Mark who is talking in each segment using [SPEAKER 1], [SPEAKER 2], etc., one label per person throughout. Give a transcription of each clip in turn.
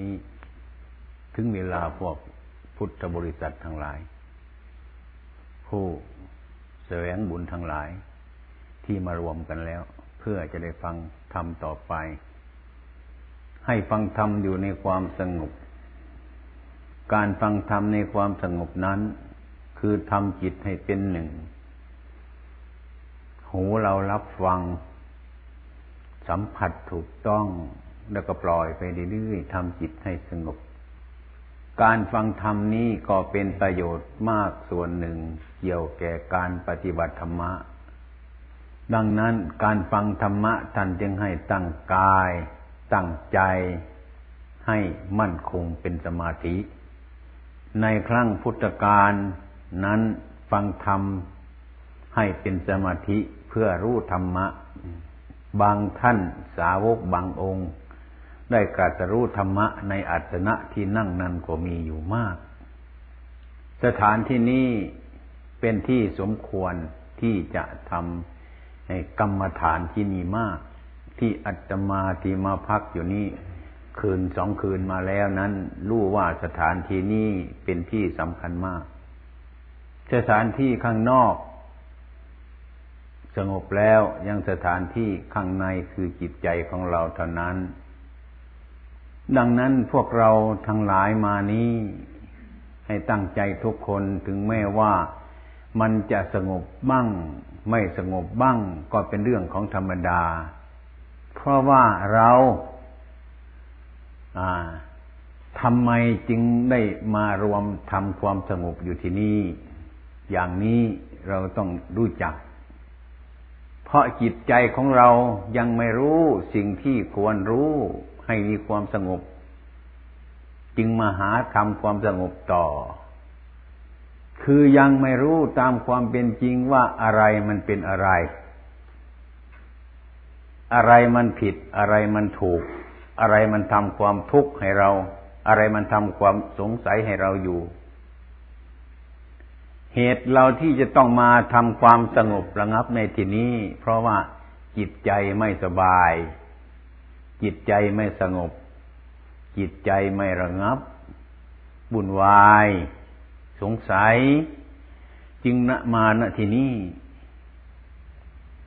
[SPEAKER 1] นี้ถึงเวลาพวกพุทธบริษัททั้งหลาย ผู้แสวงบุญทั้งหลาย ที่มารวมกันแล้ว เพื่อจะได้ฟังธรรมต่อไป ให้ฟังธรรมอยู่ในความสงบการฟังธรรมในความสงบนั้น คือทำจิตให้เป็นหนึ่ง หูเรารับฟัง สัมผัสถูกต้อง แล้วก็ปล่อยไปเรื่อยๆทำจิตให้สงบ การฟังธรรมนี้ก็เป็นประโยชน์มากส่วนหนึ่งเกี่ยวแก่การปฏิบัติธรรมะ ดังนั้นการฟังธรรมะท่านจึงให้ตั้งกาย ตั้งใจ ให้มั่นคงเป็นสมาธิ ในครั้งพุทธกาลนั้นฟังธรรมให้เป็นสมาธิเพื่อรู้ธรรมะ บางท่านสาวกบางองค์ ได้กรัสรู้ธรรมะในอัตนะที่นั่งนั้นก็มีอยู่มาก สถานที่นี้เป็นที่สมควรที่จะทำกรรมฐานที่มีมาก ที่อัตมาที่มาพักอยู่นี่คืนสองคืนมาแล้วนั้นรู้ว่าสถานที่นี้เป็นที่สำคัญมาก สถานที่ข้างนอก สงบแล้วยังสถานที่ข้างในคือจิตใจของเราเท่านั้น ดังนั้นพวกเราทั้งหลายมานี้ ให้ตั้งใจทุกคนถึงแม้ว่ามันจะสงบบ้าง ไม่สงบบ้างก็เป็นเรื่องของธรรมดา เพราะว่าเราทำไมจึงได้มารวมทำความสงบอยู่ที่นี่ อย่างนี้เราต้องรู้จัก เพราะจิตใจของเรายังไม่รู้สิ่งที่ควรรู้ ให้มีความสงบ จึงมาหาทำความสงบต่อ คือยังไม่รู้ตามความเป็นจริงว่าอะไรมันเป็นอะไร อะไรมันผิด อะไรมันถูก อะไรมันทำความทุกข์ให้เรา อะไรมันทำความสงสัยให้เราอยู่ เหตุเราที่จะต้องมาทำความสงบระงับในที่นี้ เพราะว่าจิตใจไม่สบาย จิตใจไม่สงบ จิตใจไม่ระงับ บุญวาย สงสัย จึงนมาณที่นี้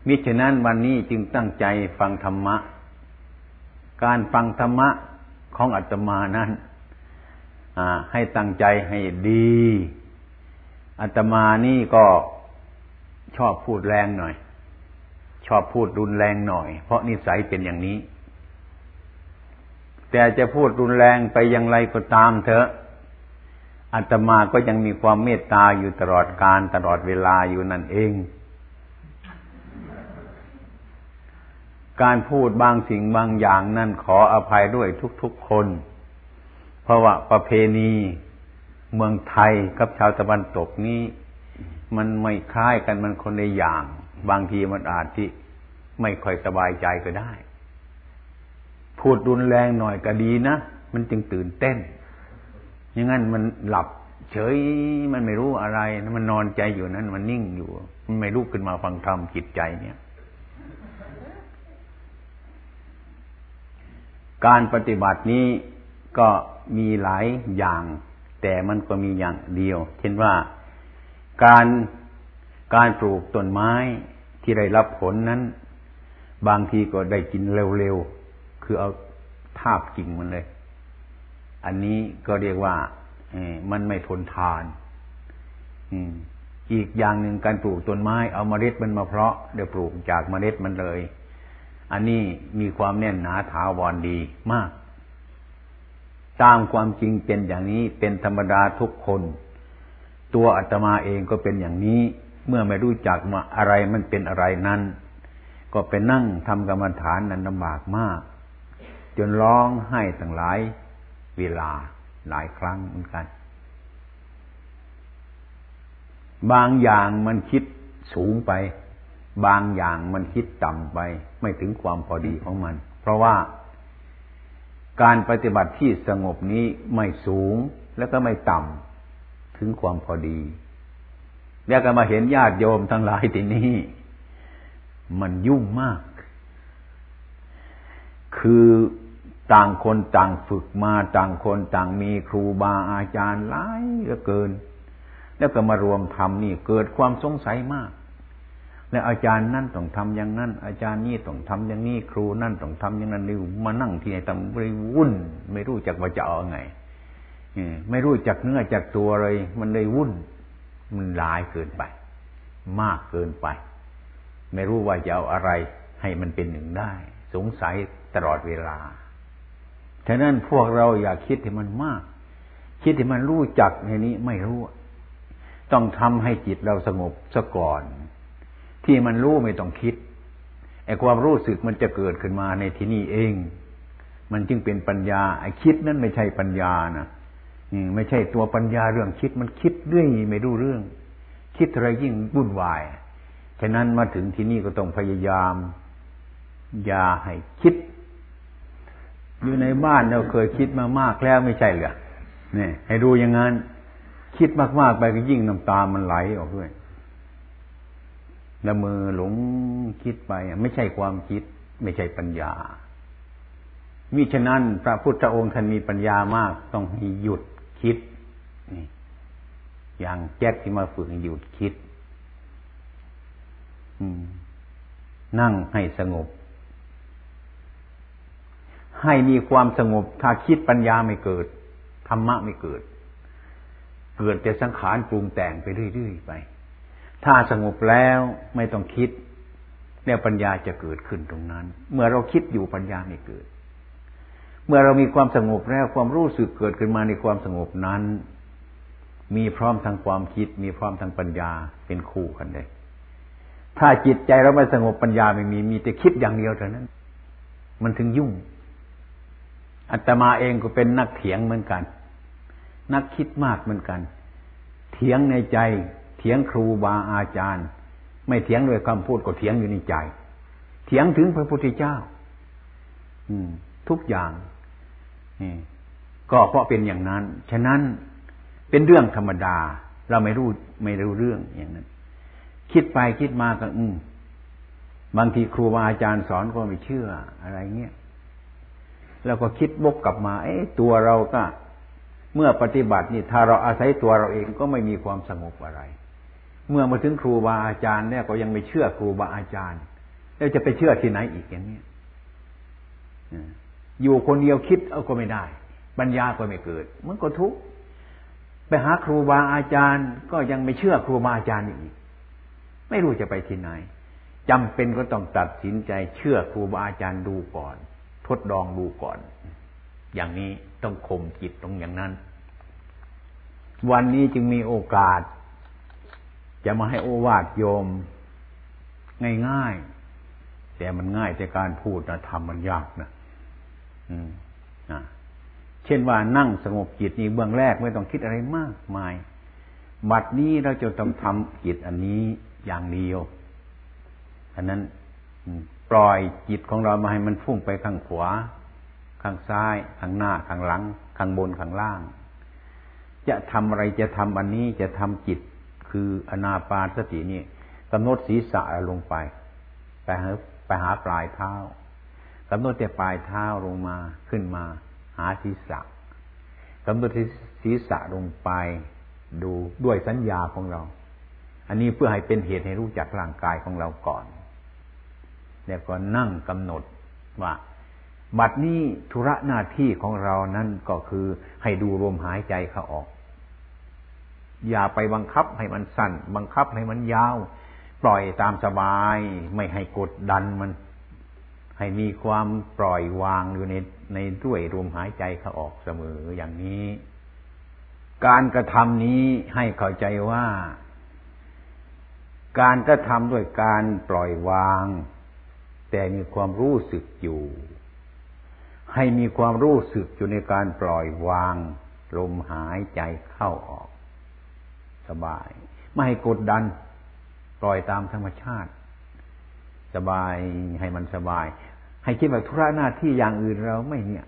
[SPEAKER 1] มิฉะนั้นวันนี้จึงตั้งใจฟังธรรมะ การฟังธรรมะของอาตมานั้นให้ตั้งใจให้ดีอาตมานี่ก็ชอบพูดแรงหน่อย ชอบพูดรุนแรงหน่อย เพราะนิสัยเป็นอย่างนี้ แต่จะพูดรุนแรงไปอย่างไรก็ตามเถอะอาตมาก็ยังมีความเมตตาอยู่ตลอดการตลอดเวลาอยู่นั่นเอง การพูดบางสิ่งบางอย่างนั่นขออภัยด้วยทุกๆคน เพราะว่าประเพณีเมืองไทยกับชาวตะวันตกนี้มันไม่คล้ายกันมันคนในอย่าง บางทีมันอาจที่ไม่ค่อยสบายใจก็ได้ พูดรุนแรงหน่อยก็ดีนะ มันจึงตื่นเต้นอย่างนั้นมันหลับ เฉยมันไม่รู้อะไร มันนอนใจอยู่นั้น มันนิ่งอยู่ มันไม่ลุกขึ้นมาฟังธรรมจิตใจเนี่ย การปฏิบัตินี้ก็มีหลายอย่าง แต่มันก็มีอย่างเดียว เช่นว่าการการปลูกต้นไม้ที่ได้รับผลนั้น บางทีก็ได้กินเร็ว คือเอาทาบกิ่งมันเลย อันนี้ก็เรียกว่ามันไม่ทนทานอีกอย่างหนึ่งการปลูกต้นไม้ เอาเมล็ดมันมาเพาะเดี๋ยวปลูกจากเมล็ดมันเลย อันนี้มีความแน่นหนาถาวรดีมาก ตามความจริงเป็นอย่างนี้เป็นธรรมดาทุกคน ตัวอาตมาเองก็เป็นอย่างนี้ เมื่อไม่รู้จักว่าอะไรมันเป็นอะไรนั้น ก็ไปนั่งทำกรรมฐานนั้นลำบากมาก จนร้องไห้ตั้งหลายเวลาหลายครั้งเหมือนกัน บางอย่างมันคิดสูงไป บางอย่างมันคิดต่ำไป ไม่ถึงความพอดีของมัน เพราะว่าการปฏิบัติที่สงบนี้ไม่สูงแล้วก็ไม่ต่ำถึงความพอดี แล้วก็มาเห็นญาติโยมทั้งหลายที่นี่มันยุ่งมาก คือ ต่างคนต่างฝึกมาต่างคนต่างมีครูบาอาจารย์หลายเหลือเกิน แล้วก็มารวมทำนี่เกิดความสงสัยมาก แล้วอาจารย์นั่นต้องทำอย่างนั้น อาจารย์นี่ต้องทำอย่างนี้ครูนั่นต้องทำอย่างนั้นนี่มานั่งที่ไหนทำไปวุ่น ไม่รู้จักว่าจะเอาไงไม่รู้จักเนื้อจักตัวเลย มันเลยวุ่น มันหลายเกินไป มากเกินไป ไม่รู้ว่าจะเอาอะไรให้มันเป็นหนึ่งได้ สงสัยตลอดเวลา ฉะนั้นพวกเราอย่าคิดให้มันมาก คิดให้มันรู้จักในนี้ไม่รู้ ต้องทำให้จิตเราสงบซะก่อน ที่มันรู้ไม่ต้องคิดไอ้ความรู้สึกมันจะเกิดขึ้นมาในที่นี้เอง มันจึงเป็นปัญญาไอ้คิดนั้นไม่ใช่ปัญญานะไม่ใช่ตัวปัญญาเรื่องคิดมันคิดเรื่อยไม่รู้เรื่อง คิดอะไรยิ่งวุ่นวายฉะนั้นมาถึงที่นี่ก็ต้องพยายาม อย่าให้คิด อยู่ในบ้านเราเคยคิดมามากแล้วไม่ใช่เหรอเนี่ยให้ดูอย่างนั้น คิดมากๆไปก็ยิ่งน้ำตามันไหลออกด้วยละมือหลงคิดไปไม่ใช่ความคิด ไม่ใช่ปัญญามิฉะนั้นพระพุทธองค์ท่านมีปัญญามาก ต้องให้หยุดคิดนี่อย่างแจ็คที่มาฝึกหยุดคิดนั่งให้สงบ ให้มีความสงบ ถ้าคิดปัญญาไม่เกิด ธรรมะไม่เกิด เกิดแต่สังขารปรุงแต่งไปเรื่อยๆไป ถ้าสงบแล้วไม่ต้องคิดแล้วปัญญาจะเกิดขึ้นตรงนั้น เมื่อเราคิดอยู่ปัญญาไม่เกิด เมื่อเรามีความสงบแล้วความรู้สึกเกิดขึ้นมาในความสงบนั้น มีพร้อมทางความคิด มีพร้อมทางปัญญาเป็นคู่กันเลยถ้าจิตใจเราไม่สงบปัญญาไม่มีมีแต่คิดอย่างเดียวเท่านั้น มันถึงยุ่ง อัตมาเองก็เป็นนักเถียงเหมือนกัน นักคิดมากเหมือนกัน เถียงในใจ เถียงครูบาอาจารย์ ไม่เถียงด้วยคำพูดก็เถียงอยู่ในใจ เถียงถึงพระพุทธเจ้า อืม ทุกอย่างนี่ก็เพราะเป็นอย่างนั้น ฉะนั้นเป็นเรื่องธรรมดา เราไม่รู้ไม่รู้เรื่องอย่างนั้น คิดไปคิดมาก็ อืม บางทีครูบาอาจารย์สอนก็ไม่เชื่ออะไรเงี้ย แล้วก็คิดบกกลับมา เอ๊ะตัวเราก็เมื่อปฏิบัตินี่ถ้าเราอาศัยตัวเราเองก็ไม่มีความสงบอะไร เมื่อมาถึงครูบาอาจารย์เนี่ยก็ยังไม่เชื่อครูบาอาจารย์ แล้วจะไปเชื่อที่ไหนอีกอย่างนี้อยู่คนเดียวคิดเอาก็ไม่ได้ปัญญาก็ไม่เกิดมันก็ทุกข์ไปหาครูบาอาจารย์ ก็ยังไม่เชื่อครูบาอาจารย์อีก ไม่รู้จะไปที่ไหนจำเป็นก็ต้องตัดสินใจเชื่อครูบาอาจารย์ดูก่อน ทดลองดูก่อน อย่างนี้ต้องข่มจิตตรงอย่างนั้น วันนี้จึงมีโอกาส จะมาให้โอวาทโยม ง่ายๆ แต่มันง่ายแต่การพูดนะทำมันยากนะอืมนะเช่นว่านั่งสงบจิตนี้เบื้องแรกไม่ต้องคิดอะไรมากมายบัดนี้เราจะต้องทำจิตอันนี้อย่างเดียวอันนั้น ปล่อยจิตของเรามาให้มันฟุ้งไปข้างขวา ข้างซ้าย ข้างหน้า ข้างหลัง ข้างบน ข้างล่าง จะทำอะไรจะทำอันนี้จะทำจิตคืออนาปานสตินี่กำหนดศีรษะลงไป ไปหาไปหาปลายเท้ากำหนดแต่ปลายเท้าลงมาขึ้นมา หาศีรษะกำหนดศีรษะลงไป ดูด้วยสัญญาของเรา อันนี้เพื่อให้เป็นเหตุให้รู้จักร่างกายของเราก่อน แล้วก็นั่งกำหนดว่าบัดนี้ธุระหน้าที่ของเรานั้นก็คือให้ดูลมหายใจเข้าออก อย่าไปบังคับให้มันสั้น บังคับให้มันยาว ปล่อยตามสบาย ไม่ให้กดดันมัน ให้มีความปล่อยวางอยู่ในในด้วยลมหายใจเข้าออกเสมออย่างนี้ การกระทำนี้ให้เข้าใจว่า การกระทำด้วยการปล่อยวาง แต่มีความรู้สึกอยู่ ให้มีความรู้สึกอยู่ในการปล่อยวาง ลมหายใจเข้าออก สบาย ไม่ให้กดดัน ปล่อยตามธรรมชาติ สบายให้มันสบาย ให้คิดว่าธุระหน้าที่อย่างอื่นเราไม่เนี่ย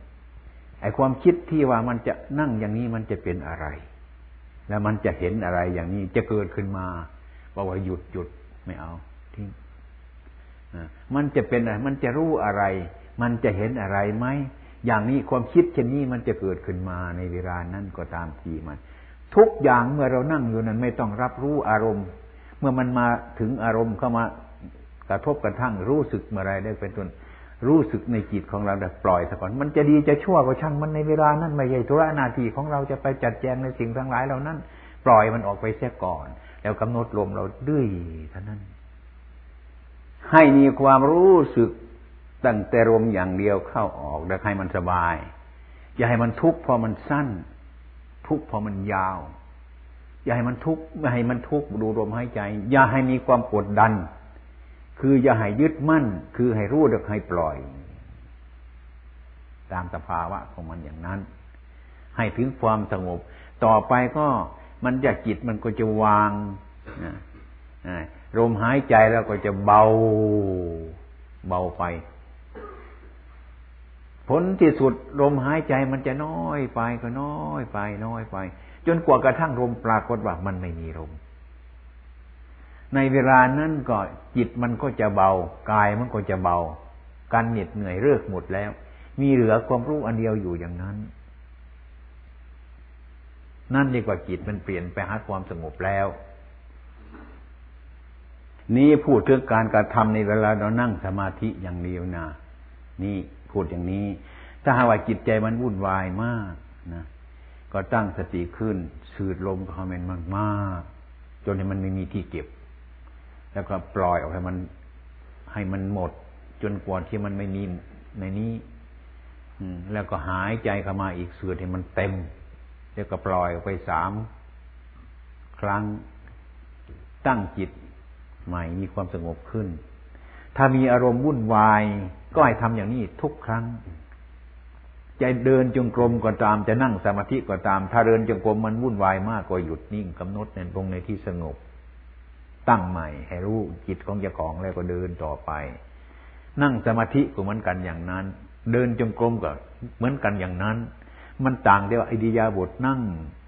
[SPEAKER 1] ไอความคิดที่ว่ามันจะนั่งอย่างนี้มันจะเป็นอะไร แล้วมันจะเห็นอะไรอย่างนี้จะเกิดขึ้นมาบอกว่าหยุดหยุดไม่เอาทิ้ง มันจะเป็นอะไร มันจะรู้อะไร มันจะเห็นอะไรไหม อย่างนี้ความคิดเช่นนี้มันจะเกิดขึ้นมาในเวลานั้นก็ตามทีมัน ทุกอย่างเมื่อเรานั่งอยู่นั้นไม่ต้องรับรู้อารมณ์ เมื่อมันมาถึงอารมณ์เข้ามากระทบกระทั่งรู้สึกเมื่อไรได้เป็นต้นรู้สึกในจิตของเราแต่ปล่อยซะก่อน มันจะดีจะชั่วก็ช่างมันในเวลานั้นไม่ใช่ธุระนาทีของเราจะไปจัดแจงในสิ่งทั้งหลายเหล่านั้น ปล่อยมันออกไปเสียก่อน แล้วกำหนดลมเราด้วยเท่านั้น ให้มีความรู้สึกตั้งแต่ลมอย่างเดียวเข้าออกแล้วให้มันสบาย อย่าให้มันทุกข์พอมันสั้น ทุกข์พอมันยาว อย่าให้มันทุกข์ไม่ให้มันทุกข์ดูลมหายใจ อย่าให้มีความกดดัน คืออย่าให้ยึดมั่น คือให้รู้เด็กให้ปล่อย ตามสภาวะของมันอย่างนั้น ให้ถึงความสงบ ต่อไปก็มันจะจิตมันก็จะวาง ลมหายใจแล้วก็จะเบา เบาไป ผลที่สุดลมหายใจมันจะน้อยไปก็น้อยไป น้อยไป จนกว่ากระทั่งลมปรากฏว่ามันไม่มีลมในเวลานั้นก็จิตมันก็จะเบากายมันก็จะเบา การเหน็ดเหนื่อยเลิกหมดแล้ว มีเหลือความรู้อันเดียวอยู่อย่างนั้น นั่นเรีกว่าจิตมันเปลี่ยนไปหาความสงบแล้ว นี่พูดถึงการกระทำในเวลาเรานั่งสมาธิอย่างเดียวนะนี่พูดอย่างนี้ ถ้าหากว่าจิตใจมันวุ่นวายมากนะก็ตั้งสติขึ้นสืดลมเข้ามันมากๆจนมันไม่มีที่เก็บ แล้วก็ปล่อยออกให้มันให้มันหมด จนกว่าที่มันไม่มีในนี้แล้วก็หายใจเข้ามาอีกเสือให้มันเต็ม แล้วก็ปล่อยออกไปสามครั้งตั้งจิต ใหม่มีความสงบขึ้น ถ้ามีอารมณ์วุ่นวาย ก็ให้ทำอย่างนี้ทุกครั้งจะเดินจงกรมก็ตามจะนั่งสมาธิก็ตาม ถ้าเดินจงกรมมันวุ่นวายมากก็หยุดนิ่งกำหนดในตรงในที่สงบ ตั้งใหม่ ให้รู้จิตของเจ้าของแล้วก็เดินต่อไป นั่งสมาธิก็เหมือนกันอย่างนั้น เดินจงกรมก็เหมือนกันอย่างนั้น มันต่างเดียวอิริยาบถนั่ง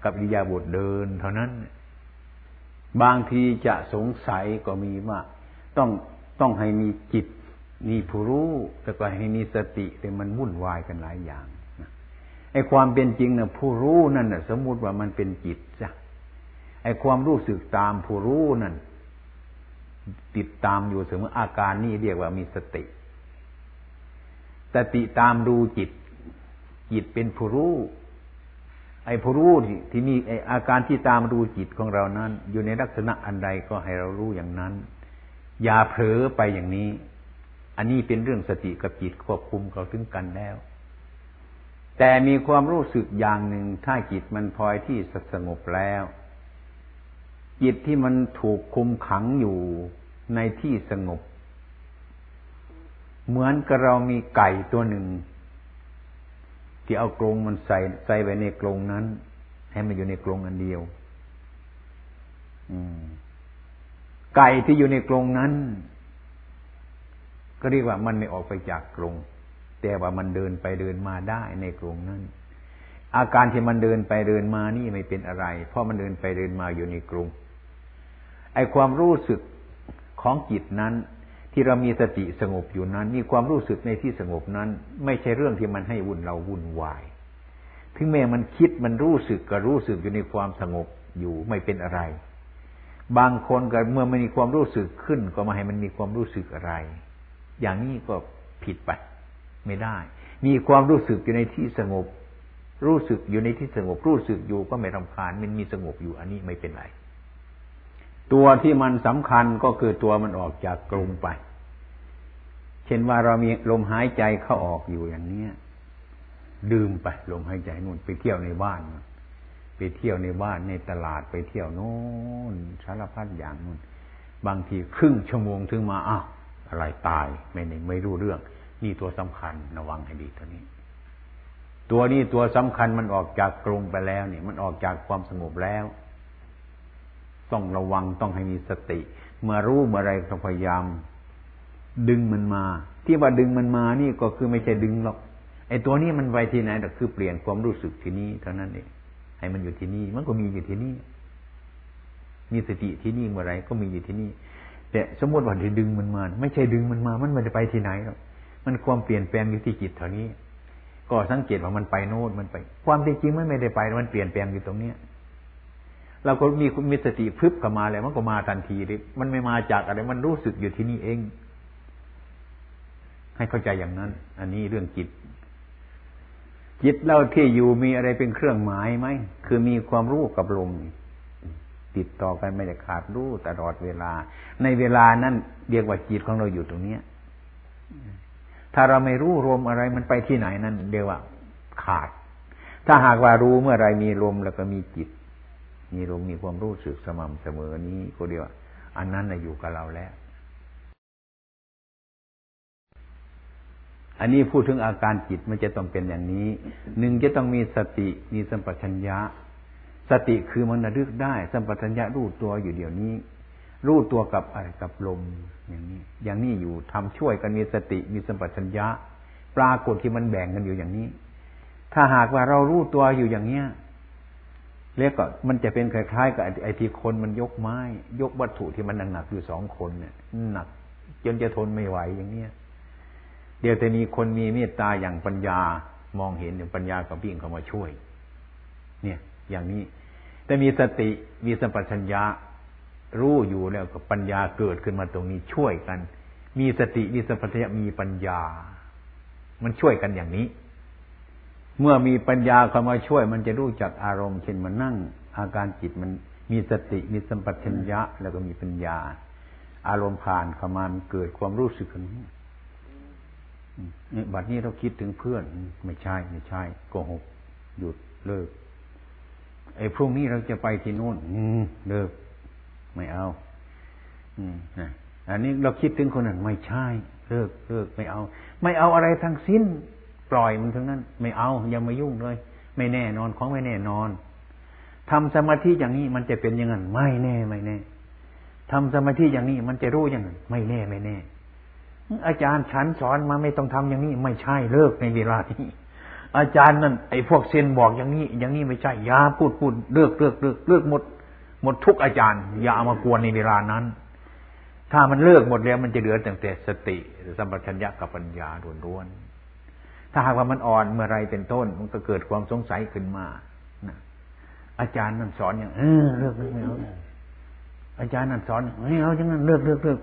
[SPEAKER 1] กับอิริยาบถเดิน เท่านั้น บางทีจะสงสัยก็มีว่า ต้องต้องให้มีจิตมีผู้รู้แต่ก็ให้มีสติแต่มันวุ่นวายกันหลายอย่างไอ้ความเป็นจริงนะผู้รู้นั่นนะสมมุติว่ามันเป็นจิตจ้ะไอ้ความรู้สึกตามผู้รู้นั่นติดตามอยู่เสมออาการนี้เรียกว่ามีสติสติตามดูจิต จิตเป็นผู้รู้ ไอ้ผู้รู้ที่นี่ไอ้อาการที่ตามดูจิตของเรานั้น อยู่ในลักษณะอันใดก็ให้เรารู้อย่างนั้น อย่าเผลอไปอย่างนี้ อันนี้เป็นเรื่องสติกับจิตควบคุมเขาถึงกันแล้ว แต่มีความรู้สึกอย่างหนึ่งถ้าจิตมันพลอยที่สงบแล้ว จิตที่มันถูกคุมขังอยู่ในที่สงบ เหมือนกับเรามีไก่ตัวหนึ่ง ที่เอากรงมันใส่ใส่ไว้ในกรงนั้น ให้มันอยู่ในกรงอันเดียวไก่ที่อยู่ในกรงนั้น ก็เรียกว่ามันไม่ออกไปจากกรงแต่ว่ามันเดินไปเดินมาได้ในกรงนั้น อาการที่มันเดินไปเดินมานี่ไม่เป็นอะไร เพราะมันเดินไปเดินมาอยู่ในกรงไอความรู้สึกของจิตนั้น ที่เรามีสติสงบอยู่นั้น มีความรู้สึกในที่สงบนั้น ไม่ใช่เรื่องที่มันให้วุ่นเราวุ่นวาย ถึงแม้มันคิดมันรู้สึกก็รู้สึกอยู่ในความสงบอยู่ไม่เป็นอะไร บางคนก็เมื่อมันมีความรู้สึกขึ้น ก็มาให้มันมีความรู้สึกอะไร อย่างนี้ก็ผิดไปไม่ได้ มีความรู้สึกอยู่ในที่สงบ รู้สึกอยู่ในที่สงบรู้สึกอยู่ก็ไม่รำคาญมันมีสงบอยู่อันนี้ไม่เป็นไร ตัวที่มันสำคัญก็คือตัวมันออกจากกลุ่มไป เช่นว่าเรามีลมหายใจเข้าออกอยู่อย่างเนี้ยดื่มไปลมหายใจนู่นไปเที่ยวในบ้าน ไปเที่ยวในบ้านในตลาดไปเที่ยวโน่นสารพัดอย่างนู่นบางทีครึ่งชั่วโมงถึงมาอ้าวอะไรตายไม่ไม่รู้เรื่อง นี่ตัวสำคัญระวังให้ดีตัวนี้ ตัวนี้ตัวสำคัญมันออกจากกรงไปแล้วเนี่ยมันออกจากความสงบแล้ว ต้องระวังต้องให้มีสติ เมื่อรู้เมื่อไรต้องพยายาม ดึงมันมา ที่ว่าดึงมันมานี่ก็คือไม่ใช่ดึงหรอกไอ้ตัวนี้มันไปที่ไหนแต่คือเปลี่ยนความรู้สึกที่นี่เท่านั้นเองให้มันอยู่ที่นี่มันก็มีอยู่ที่นี่มีสติที่นี่เมื่อไรก็มีอยู่ที่นี่ แต่สมมติว่าที่ดึงมันมา ไม่ใช่ดึงมันมา มันไม่ได้ไปที่ไหนหรอกมันความเปลี่ยนแปลงอยู่ที่จิตเท่านี้ก็ก็สังเกตว่ามันไปโน่นมันไป ความจริงมันไม่ได้ไปมันเปลี่ยนแปลงอยู่ตรงเนี้ย เราก็มีมีสติพึบเข้ามาแล้วมันก็มาทันทีเลยมันไม่มาจากอะไร มันรู้สึกอยู่ที่นี่เอง ให้เข้าใจอย่างนั้น อันนี้เรื่องจิต จิตเราที่อยู่มีอะไรเป็นเครื่องหมายไหมคือมีความรู้กับลมติดต่อกันไม่ได้ขาดรู้ตลอดเวลา ในเวลานั้นเรียกว่าจิตของเราอยู่ตรงเนี้ยถ้าเราไม่รู้ลมอะไรมันไปที่ไหนนั่นเรียกว่าขาด ถ้าหากว่ารู้เมื่อไรมีลมแล้วก็มีจิต มีลมมีความรู้สึกสม่ำเสมอนี้ก็เดียวอันนั้นอยู่กับเราแล้ว อันนี้พูดถึงอาการจิตมันจะต้องเป็นอย่างนี้ หนึ่งจะต้องมีสติมีสัมปชัญญะ สติคือมันระลึกได้ สัมปชัญญะรู้ตัวอยู่เดี๋ยวนี้ รู้ตัวกับอะไรกับลมอย่างนี้ อย่างนี้อยู่ทำช่วยกันมีสติมีสัมปชัญญะ ปรากฏที่มันแบ่งกันอยู่อย่างนี้ ถ้าหากว่าเรารู้ตัวอยู่อย่างเนี้ย เรียกก็มันจะเป็นคล้ายๆกับไอ้ที่คนมันยกไม้ ยกวัตถุที่มันหนักๆอยู่สองคนเนี่ยหนัก จนจะทนไม่ไหวอย่างเนี้ยเดี๋ยวแต่มีคนมีเมตตาอย่างปัญญามองเห็นอย่างปัญญาก็วิ่งเข้ามาช่วย เนี่ย อย่างนี้ แต่มีสติมีสัมปชัญญะรู้อยู่แล้วก็ปัญญาเกิดขึ้นมาตรงนี้ช่วยกัน มีสติมีสัมปชัญญะมีปัญญา มันช่วยกันอย่างนี้ เมื่อมีปัญญาเข้ามาช่วย มันจะรู้จักอารมณ์เช่นมันนั่ง อาการจิตมันมีสติมีสัมปชัญญะ แล้วก็มีปัญญา อารมณ์ผ่านเข้ามามันเกิดความรู้สึกขึ้นบัดนี้เราคิดถึงเพื่อน ไม่ใช่ไม่ใช่โกหก หยุดเลิกไอ้พรุ่งนี้เราจะไปที่โน่นเลิกไม่เอา อืมนะอันนี้เราคิดถึงคนนั้นไม่ใช่ เลิกเลิกไม่เอา ไม่เอาอะไรทั้งสิ้น ปล่อยมันทั้งนั้น ไม่เอายังไม่ยุ่งเลย ไม่แน่นอนของไม่แน่นอนทำสมาธิอย่างนี้มันจะเป็นอย่างนั้นไม่แน่ไม่แน่ทำสมาธิอย่างนี้มันจะรู้อย่างนั้นไม่แน่ไม่แน่ อาจารย์ฉันสอนมาไม่ต้องทำอย่างนี้ ไม่ใช่เลิกในเวลานี้อาจารย์นั่นไอ้พวกเซนบอกอย่างนี้ อย่างนี้ไม่ใช่ยาพูดพูดเลิกเลิกเลิกเลิกหมด หมดทุกอาจารย์ อย่าเอามากวนในเวลานั้น ถ้ามันเลิกหมดแล้วมันจะเหลือแต่แต่สติสัมปชัญญะกับปัญญาล้วนๆ ถ้าหากว่ามันอ่อนเมื่อไรเป็นต้น มันก็เกิดความสงสัยขึ้นมานะอาจารย์นั่นสอนอย่างเออเลิกไม่เอาอาจารย์นั่นสอนไม่เอาจังนั้นเลิกเลิกเลิก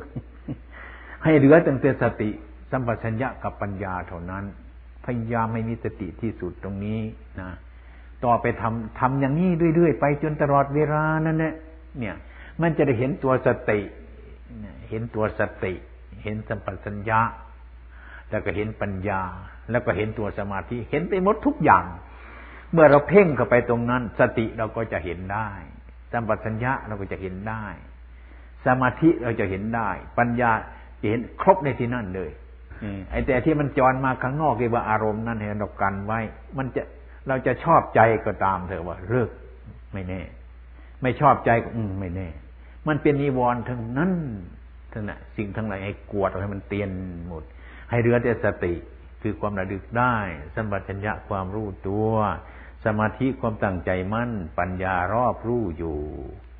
[SPEAKER 1] ให้เหลือแต่แต่สติ สัมปชัญญะกับปัญญาเท่านั้น พยายามไม่มีสติที่สุดตรงนี้นะต่อไปทำทำอย่างนี้เรื่อยๆไปจนตลอดเวลานั่นแหละเนี่ย มันจะได้เห็นตัวสติ เห็นตัวสติ เห็นสัมปชัญญะ แล้วก็เห็นปัญญา แล้วก็เห็นตัวสมาธิเห็นไปหมดทุกอย่าง เมื่อเราเพ่งเข้าไปตรงนั้น สติเราก็จะเห็นได้สัมปชัญญะเราก็จะเห็นได้ สมาธิเราจะเห็นได้ ปัญญาเห็นครบในที่นั่นเลยไอ้แต่ที่มันจรมาข้างนอกเรียกว่าอารมณ์นั่นเห็นเรากันไว้ มันจะเราจะชอบใจก็ตามเถอะว่าเลิกไม่แน่ ไม่ชอบใจก็อืมไม่แน่ มันเป็นนิวรณ์ทั้งนั้นทั้งนั้นสิ่งทั้งหลายให้กวดให้มันเตียนหมด ให้เรือแต่สติคือความระลึกได้สัมปชัญญะความรู้ตัว สมาธิความตั้งใจมั่น ปัญญารอบรู้อยู่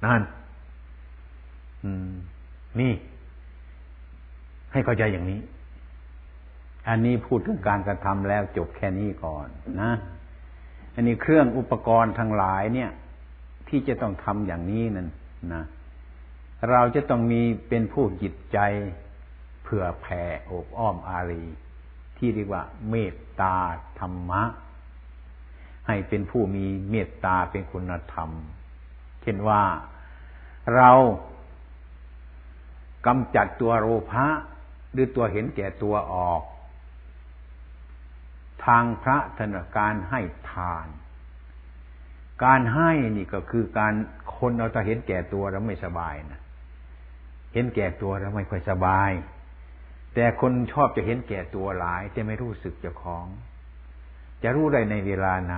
[SPEAKER 1] นั่นนี่ ให้เข้าใจอย่างนี้ อันนี้พูดถึงการกระทำแล้วจบแค่นี้ก่อนนะ อันนี้เครื่องอุปกรณ์ทั้งหลายเนี่ย ที่จะต้องทำอย่างนี้นั่นนะเราจะต้องมีเป็นผู้จิตใจ ผื่อแผ่อบอ้อมอารี ที่เรียกว่า เมตตาธรรมะ ให้เป็นผู้มีเมตตาเป็นคุณธรรม เช่นว่าเรากำจัดตัวโลภะหรือตัวเห็นแก่ตัวออก ทางพระธนการให้ทาน การให้นี่ก็คือการคนเราจะเห็นแก่ตัวแล้วไม่สบายนะเห็นแก่ตัวแล้วไม่ค่อยสบาย แต่คนชอบจะเห็นแก่ตัวหลายจะไม่รู้สึกเจ้าของ จะรู้ได้ในเวลาไหน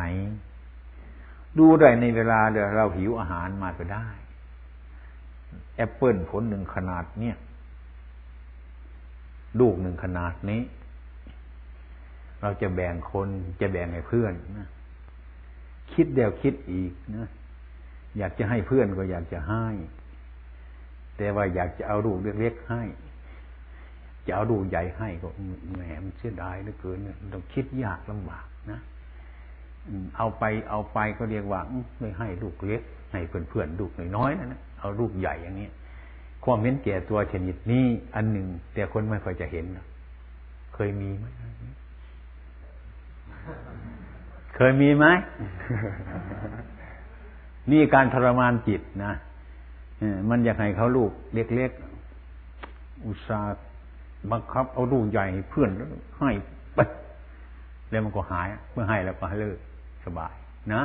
[SPEAKER 1] ดูได้ในเวลาเราหิวอาหารมาก็ได้ แอปเปิลผลหนึ่งขนาดเนี้ยลูกหนึ่งขนาดนี้ เราจะแบ่งคนจะแบ่งให้เพื่อนนะคิดเดียวคิดอีกนะอยากจะให้เพื่อนก็อยากจะให้ แต่ว่าอยากจะเอาลูกเล็กๆให้ จะเอาลูกใหญ่ให้ก็แหมมันเสียดายเหลือเกินเนี่ยต้องคิดยากลำบากนะเอาไปเอาไปก็เรียกว่าไม่ให้ลูกเล็กให้เพื่อนๆลูกน้อยๆนะนะเอาลูกใหญ่อย่างนี้ความเห็นแก่ตัวชนิดนี้อันหนึ่ง แต่คนไม่ค่อยจะเห็นเคยมีไหมเคยมีไหมนี่การทรมานจิตนะมันอยากให้เขาลูกเล็กๆอุตส่าห์ บังคับเอาลูกใหญ่เพื่อนให้ไปแล้วมันก็หายเมื่อให้แล้วก็ให้เลิกสบายนะ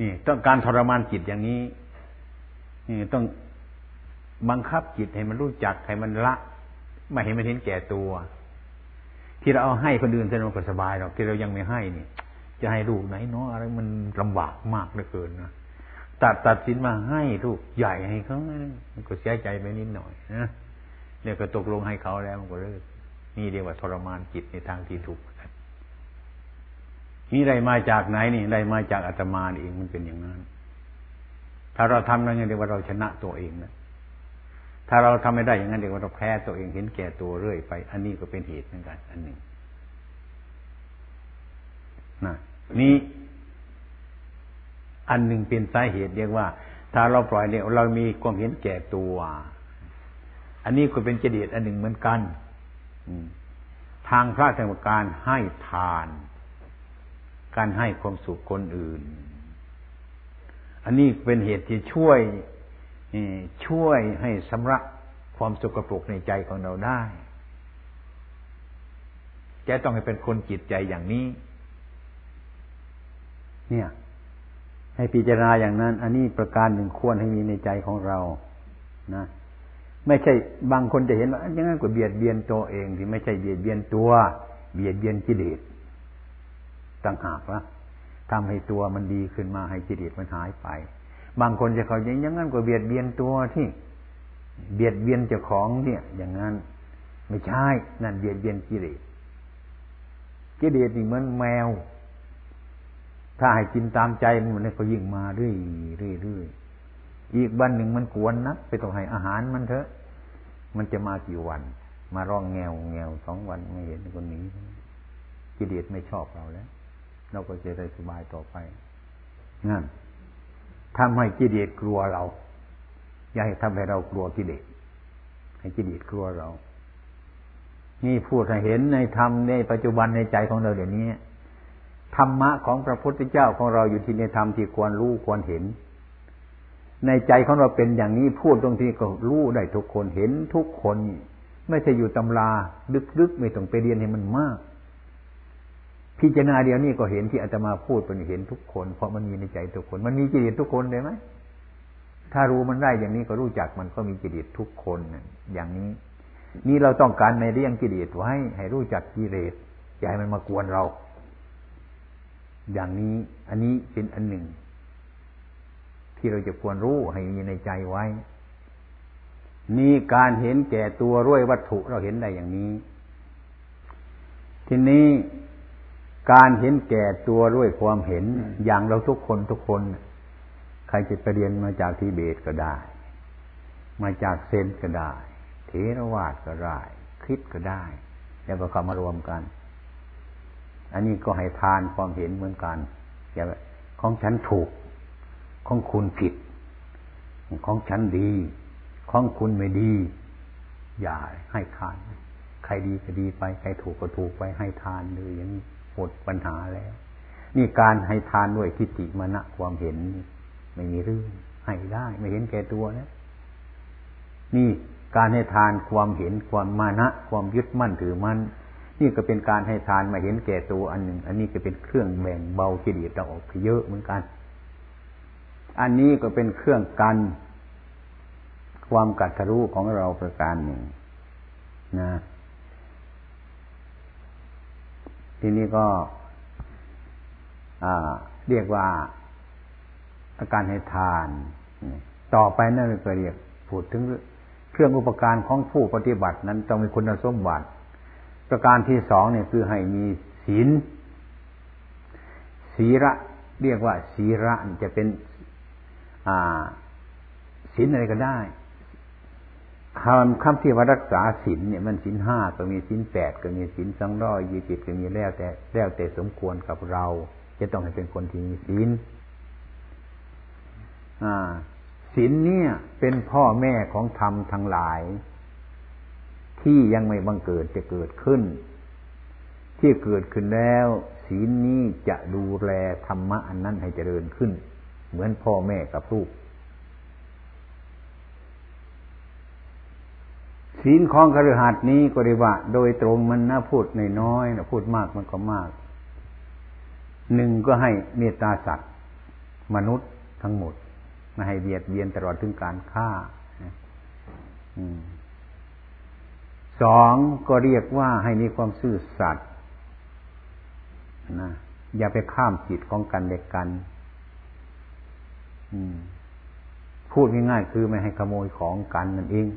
[SPEAKER 1] นี่ต้องการทรมานจิตอย่างนี้นี่ต้องบังคับจิตให้มันรู้จักให้มันละ ไม่ให้มันเห็นแก่ตัว ที่เราเอาให้คนอื่นจะมันก็สบายหรอกที่เรายังไม่ให้นี่จะให้ลูกไหนเนาะอะไรมันลำบากมากเหลือเกินนะตัดตัดสินมาให้ลูกใหญ่ให้เขาก็เสียใจไปนิดหน่อยนะ เนี่ยก็ตกลงให้เขาแล้วมันก็เลิกนี่เรียกว่าทรมานจิตในทางที่ถูกนี่ได้มาจากไหนนี่ได้มาจากอาตมาเองมันเป็นอย่างนั้น ถ้าเราทำอย่างนี้เรียกว่าเราชนะตัวเองนะถ้าเราทำไม่ได้อย่างนั้นเรียกว่าเราแพ้ตัวเองเห็นแก่ตัวเรื่อยไป อันนี้ก็เป็นเหตุเหมือนกัน อันหนึ่งนะนี่อันหนึ่งเป็นสาเหตุเรียกว่า ถ้าเราปล่อยเนี่ยเรามีความเห็นแก่ตัว อันนี้ก็เป็นเจดีย์อันหนึ่งเหมือนกันทางพระธรรมการให้ทาน การให้ความสุขคนอื่น อันนี้เป็นเหตุที่ช่วยช่วยให้สำระความสกปรกในใจของเราได้แกต้องให้เป็นคนจิตใจอย่างนี้ เนี่ย ให้พิจารณาอย่างนั้น อันนี้ประการหนึ่งควรให้มีในใจของเรา นะ ไม่ใช่บางคนจะเห็นว่าอย่างนั้นก็เบียดเบียนตัวเองที่ไม่ใช่เบียดเบียนตัว เบียดเบียนกิเลสต่างหากว่าทำให้ตัวมันดีขึ้นมาให้กิเลสมันหายไป บางคนจะเขาอย่างนั้นก็เบียดเบียนตัวที่ เบียดเบียนเจ้าของเนี่ย อย่างนั้นไม่ใช่นั่นเบียดเบียนกิเลสกิเลสนี่เหมือนแมว ถ้าให้กินตามใจมันก็ยิ่งมาเรื่อยเรื่อยเรื่อย อีกวันหนึ่งมันกวนนะไปต้องให้อาหารมันเถอะ มันจะมากี่วัน มาร้องแงวแงวสองวันไม่เห็นคนนี้กิเลสไม่ชอบเราแล้ว เราก็จะได้สบายต่อไปนั่นทำให้กิเลสกลัวเรา อย่าให้ทำให้เรากลัวกิเลสให้กิเลสกลัวเรา นี่พูดให้เห็นในธรรมในปัจจุบันในใจของเราเดี๋ยวนี้ธรรมะของพระพุทธเจ้าของเราอยู่ที่ในธรรมที่ควรรู้ควรเห็น ในใจของเราเป็นอย่างนี้พูดตรงที่ก็รู้ได้ทุกคนเห็นทุกคน ไม่ใช่อยู่ตำราลึกๆไม่ต้องไปเรียนให้มันมาก พิจารณาเดียวนี้ก็เห็นที่อาตมาพูดเป็นเห็นทุกคน เพราะมันมีในใจทุกคน มันมีจิตทุกคนเลยไหมถ้ารู้มันได้อย่างนี้ก็รู้จักมันก็มีจิตทุกคนอย่างนี้ นี่เราต้องการในเรื่องกิเลสไว้ ให้รู้จักกิเลสอย่าให้มันมากวนเรา อย่างนี้อันนี้เป็นอันหนึ่ง ที่เราจะควรรู้ให้มีในใจไว้นี่การเห็นแก่ตัวร้วยวัตถุเราเห็นได้อย่างนี้ ทีนี้การเห็นแก่ตัวด้วยความเห็นอย่างเราทุกคนทุกคน ใครจะไปเรียนมาจากทิเบตก็ได้ มาจากเซนก็ได้ เทรวาสก็ได้คริสก็ได้ แล้วก็เข้ามารวมกัน อันนี้ก็ให้ทานความเห็นเหมือนกัน อย่างของฉันถูก ของคุณผิด ของฉันดี ของคุณไม่ดี อย่าให้ทาน ใครดีก็ดีไป ใครถูกก็ถูกไปให้ทานเลยอย่างนี้หมดปัญหาแล้ว นี่การให้ทานด้วยทิฏฐิมณะความเห็น ไม่มีเรื่องให้ได้ไม่เห็นแก่ตัวนะนี่การให้ทานความเห็นความมานะ ความยึดมั่นถือมั่นนี่ก็เป็นการให้ทานมาเห็นแก่ตัวอันหนึ่ง อันนี้ก็เป็นเครื่องแบ่งเบากิเลสเราออกไปเยอะเหมือนกัน อันนี้ก็เป็นเครื่องกัน ความกัดทะลุของเราประการหนึ่งนะ ทีนี้ก็เรียกว่าอาการให้ทาน ต่อไปนั่นก็เรียกพูดถึงเครื่องอุปการของผู้ปฏิบัตินั้นต้องมีคุณสมบัติ ประการที่สองเนี่ยคือให้มีศีลศีระเรียกว่าศีระจะเป็น ศีลอะไรก็ได้คำคำที่ว่ารักษาศีลเนี่ยมันศีลห้าก็มีศีลแปดก็มีศีลสองร้อยยี่สิบก็มีแล้วแต่แล้วแต่สมควรกับเรา จะต้องให้เป็นคนที่มีศีลศีลเนี่ย เป็นพ่อแม่ของธรรมทั้งหลาย ที่ยังไม่บังเกิดจะเกิดขึ้น ที่เกิดขึ้นแล้ว ศีลนี้จะดูแลธรรมะอันนั้นให้เจริญขึ้น เหมือนพ่อแม่กับลูกศีลของคฤหัสถ์นี้ก็เรียกว่า โดยตรงมันน่าพูดในน้อยนะพูดมากมันก็มาก หนึ่งก็ให้เมตตาสัตว์ มนุษย์ทั้งหมดไม่ให้เบียดเบียนตลอดถึงการฆ่าสองก็เรียกว่าให้มีความซื่อสัตย์นะอย่าไปข้ามจิตของกันเด็กกัน พูดง่ายๆคือไม่ให้ขโมยของกันนั่นเอง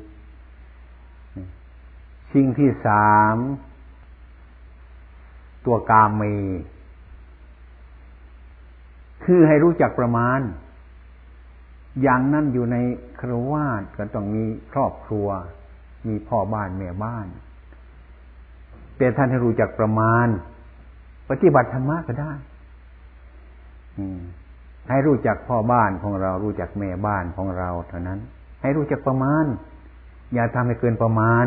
[SPEAKER 1] สิ่งที่สามตัวกามเม คือให้รู้จักประมาณ อย่างนั้นอยู่ในครวาสก็ต้องมีครอบครัว มีพ่อบ้านแม่บ้าน แต่ท่านให้รู้จักประมาณ ปฏิบัติธรรมะก็ได้ ให้รู้จักพ่อบ้านของเรา รู้จักแม่บ้านของเราเท่านั้น ให้รู้จักประมาณ อย่าทำให้เกินประมาณ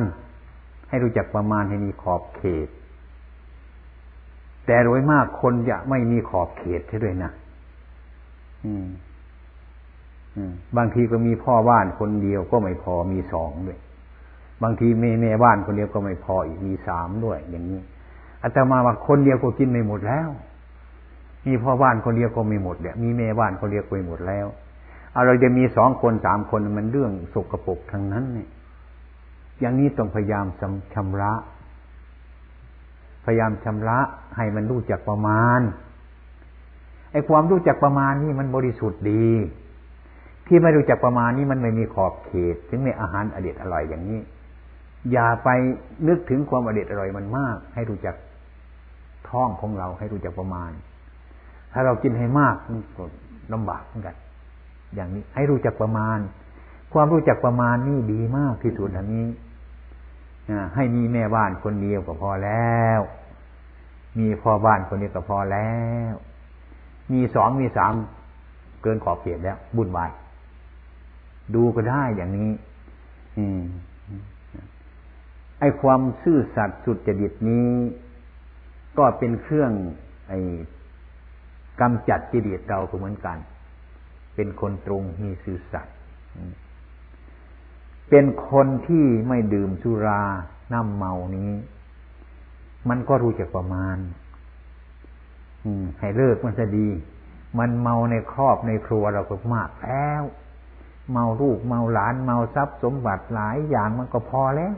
[SPEAKER 1] ให้รู้จักประมาณให้มีขอบเขต แต่โดยมากคนจะไม่มีขอบเขตใช่ด้วยนะอืมบางทีก็มีพ่อบ้านคนเดียวก็ไม่พอมีสองด้วย บางทีแม่แม่บ้านคนเดียวก็ไม่พออีกมีสามด้วย อย่างนี้อาตมาว่าคนเดียวก็กินไม่หมดแล้ว มีพ่อบ้านคนเดียวก็ไม่หมดเนี่ยมีแม่บ้านคนเดียวก็ไม่หมดแล้วเอาเราจะมีสองคนสามคนมันเรื่องสกรปรกทั้งนั้นเนี่ย อย่างนี้ต้องพยายามชำระ พยายามชำระให้มันรู้จักประมาณไอ้ความรู้จักประมาณนี่มันบริสุทธิ์ดี ที่ไม่รู้จักประมาณนี่มันไม่มีขอบเขต ถึงในอาหารอเด็ดอร่อยอย่างนี้ อย่าไปนึกถึงความอเด็ดอร่อยมันมาก ให้รู้จักท้องของเราให้รู้จักประมาณ ถ้าเรากินให้มากมันก็ลำบากเหมือนกัน อย่างนี้ให้รู้จักประมาณ ความรู้จักประมาณนี่ดีมากที่สุดอันนี้ให้มีแม่บ้านคนเดียวก็พอแล้ว มีพ่อบ้านคนเดียวก็พอแล้ว มีสองมีสามเกินขอบเขตแล้วบุญวายดูก็ได้อย่างนี้ อืมไอ้ความซื่อสัตย์สุดจริตนี้ ก็เป็นเครื่อง ไอ กำจัดจิตเราก็เหมือนกัน เป็นคนตรงมีซื่อสัตย์เป็นคนที่ไม่ดื่มสุราน้ำเมานี้ มันก็รู้จักประมาณให้เลิกมันจะดี มันเมาในครอบในครัวเราก็มากแล้ว เมาลูกเมาหลานเมาทรัพย์สมบัติหลายอย่างมันก็พอแล้ว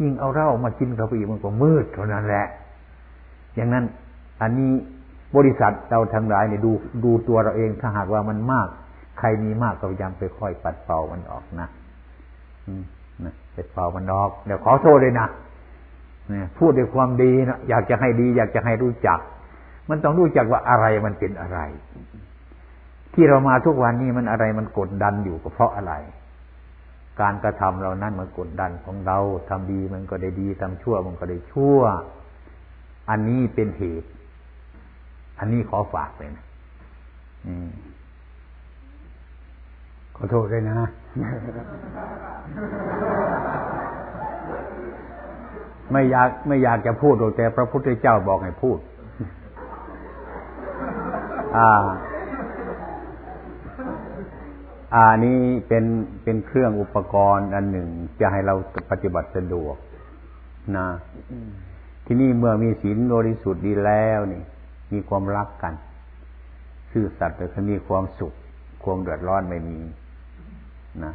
[SPEAKER 1] ยิ่งเอาเหล้ามากินกับอีกมันก็มืดเท่านั้นแหละ อย่างนั้น อันนี้ บริษัทเราทั้งหลายเนี่ยดูดูตัวเราเองถ้าหากว่ามันมาก ใครมีมากก็พยายามไปค่อยปัดเป่ามันออกนะนะไปเป่ามันออกเดี๋ยวขอโทษเลยนะเนี่ยพูดด้วยความดีนะอยากจะให้ดี อยากจะให้รู้จัก มันต้องรู้จักว่าอะไรมันเป็นอะไร ที่เรามาทุกวันนี้มันอะไรมันกดดันอยู่ก็เพราะอะไร การกระทำเรานั้นมันกดดันของเราทำดีมันก็ได้ดีทำชั่วมันก็ได้ชั่ว อันนี้เป็นเหตุ อันนี้ขอฝากเลยนะอืมขอโทษด้วยนะ ไม่อยากไม่อยากจะพูดแต่พระพุทธเจ้าบอกให้พูด อ่า อ่านี้เป็นเป็นเครื่องอุปกรณ์อันหนึ่ง จะให้เราปฏิบัติสะดวกนะ ที่นี่เมื่อมีศีลบริสุทธิ์ดีแล้วนี่ มีความรักกัน ซื่อสัตย์แต่มีความสุข ความเดือดร้อนไม่มีนะ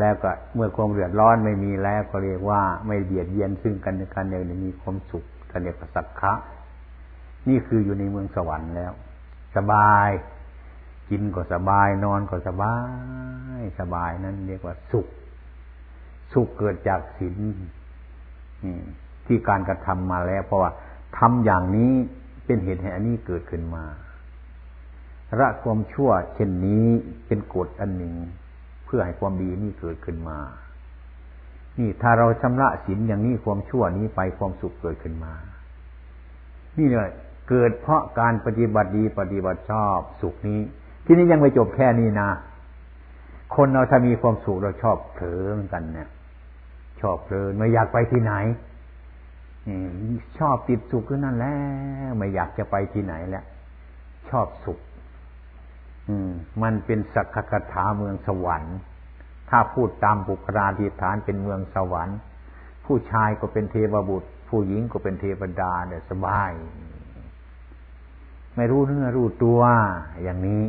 [SPEAKER 1] แล้วก็เมื่อความเดือดร้อนไม่มีแล้วก็เรียกว่าไม่เบียดเบียนซึ่งกันและกันอย่างมีความสุขกันเนกสักคะนี่คืออยู่ในเมืองสวรรค์แล้ว สบาย กินก็สบาย นอนก็สบาย สบายนั้นเรียกว่าสุข สุขเกิดจากศีลที่การกระทำมาแล้ว เพราะว่าทำอย่างนี้ เป็นเหตุให้อันนี้เกิดขึ้นมาระความชั่ว เช่นนี้เป็นกฎอันหนึ่ง เพื่อให้ความดีนี่เกิดขึ้นมา นี่ถ้าเราชำระศีลอย่างนี้ความชั่วนี้ไปความสุขเกิดขึ้นมา นี่เลยเกิดเพราะการปฏิบัติดีปฏิบัติชอบสุขนี้ ที่นี้ยังไม่จบแค่นี้นะ คนเราถ้ามีความสุขเราชอบเผลอเหมือนกันเนี่ย ชอบเพลินไม่อยากไปที่ไหน ชอบติดสุขก็นั่นแหละไม่อยากจะไปที่ไหนแล้วชอบสุขมมันเป็นสักคถาเมืองสวรรค์ ถ้าพูดตามบุคลาธิฐานเป็นเมืองสวรรค์ ผู้ชายก็เป็นเทวบุตร ผู้หญิงก็เป็นเทวดาเนี่ยสบาย ไม่รู้เนื้อรู้ตัวอย่างนี้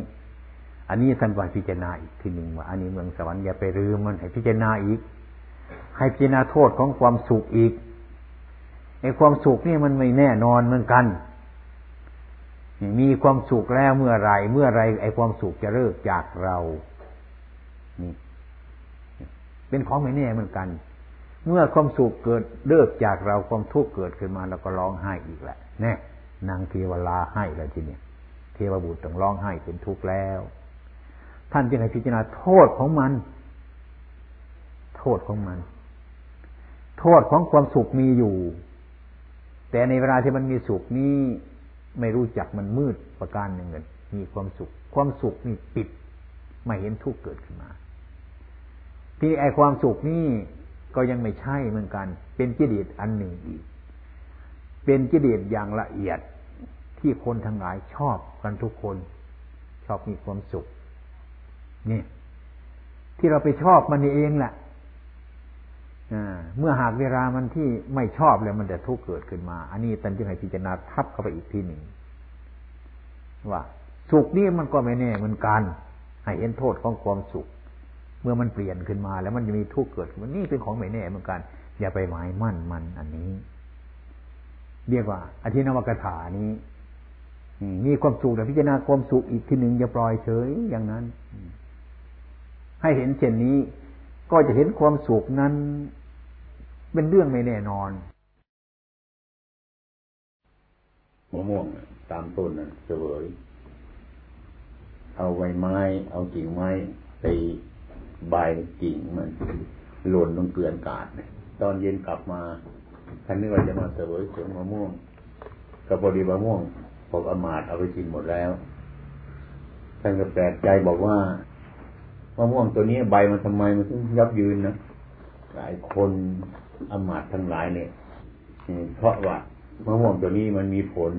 [SPEAKER 1] อันนี้ท่านว่าพิจารณาอีกทีหนึ่งว่าอันนี้เมืองสวรรค์อย่าไปลืมมันให้พิจารณาอีก ให้พิจารณาโทษของความสุขอีก ไอ้ความสุขนี่มันไม่แน่นอนเหมือนกัน มีความสุขแล้วเมื่อไรเมื่อไรไอ้ความสุขจะเลิกจากเรา นี่ เป็นของไม่แน่เหมือนกัน เมื่อความสุขเกิดเลิกจากเราความทุกข์เกิดขึ้นมาเราก็ร้องไห้อีกแหละแน่นางเทวลาให้แล้วทีเนี้ยเทวบุตรต้องร้องไห้เป็นทุกข์แล้ว ท่านจึงให้พิจารณาโทษของมัน โทษของมัน โทษของความสุขมีอยู่ แต่ในเวลาที่มันมีสุขนี้ไม่รู้จักมันมืดประการหนึ่งเลยมีความสุข ความสุขนี่ปิดไม่เห็นทุกข์เกิดขึ้นมา ที่ไอความสุขนี่ก็ยังไม่ใช่เหมือนกัน เป็นกิเลสอันหนึ่งอีก เป็นกิเลสอย่างละเอียดที่คนทั้งหลายชอบกันทุกคน ชอบมีความสุขนี่ที่เราไปชอบมันเองแหละ เมื่อหากเวลามันที่ไม่ชอบแล้วมันจะทุกข์เกิดขึ้นมา อันนี้ตันจึงให้พิจารณาทับเข้าไปอีกทีหนึ่งว่าสุขนี่มันก็ไม่แน่เหมือนกัน ให้เห็นโทษของความสุข เมื่อมันเปลี่ยนขึ้นมา แล้วมันจะมีทุกข์เกิดมันนี่เป็นของไม่แน่เหมือนกัน อย่าไปหมายมั่นมันอันนี้ เรียกว่าอธินวกถานี้มีความสุขแต่พิจารณาความสุขอีกทีหนึ่งอย่าปล่อยเฉยอย่างนั้น ให้เห็นเช่นนี้ ก็จะเห็นความสุขนั้น เป็นเรื่องไม่แน่นอน
[SPEAKER 2] มะม่วงตามต้นนะเสวยเอาใบไม้ เอากิ่งไม้ตีใบกิ่งมันหล่นลงเกลื่อนกาดเนี่ยตอนเย็นกลับมาท่านนึกว่าจะมาเสวยสวนมะม่วงกับพอดีมะม่วงพวกอมาตเอาไปกินหมดแล้วท่านก็แปลกใจบอกว่ามะม่วงตัวนี้ใบมันทำไมมันถึงยับยืนนะหลายคน อมาตทั้งหลายเนี่ยเพราะว่ามะม่วงตัวนี้มันมีผล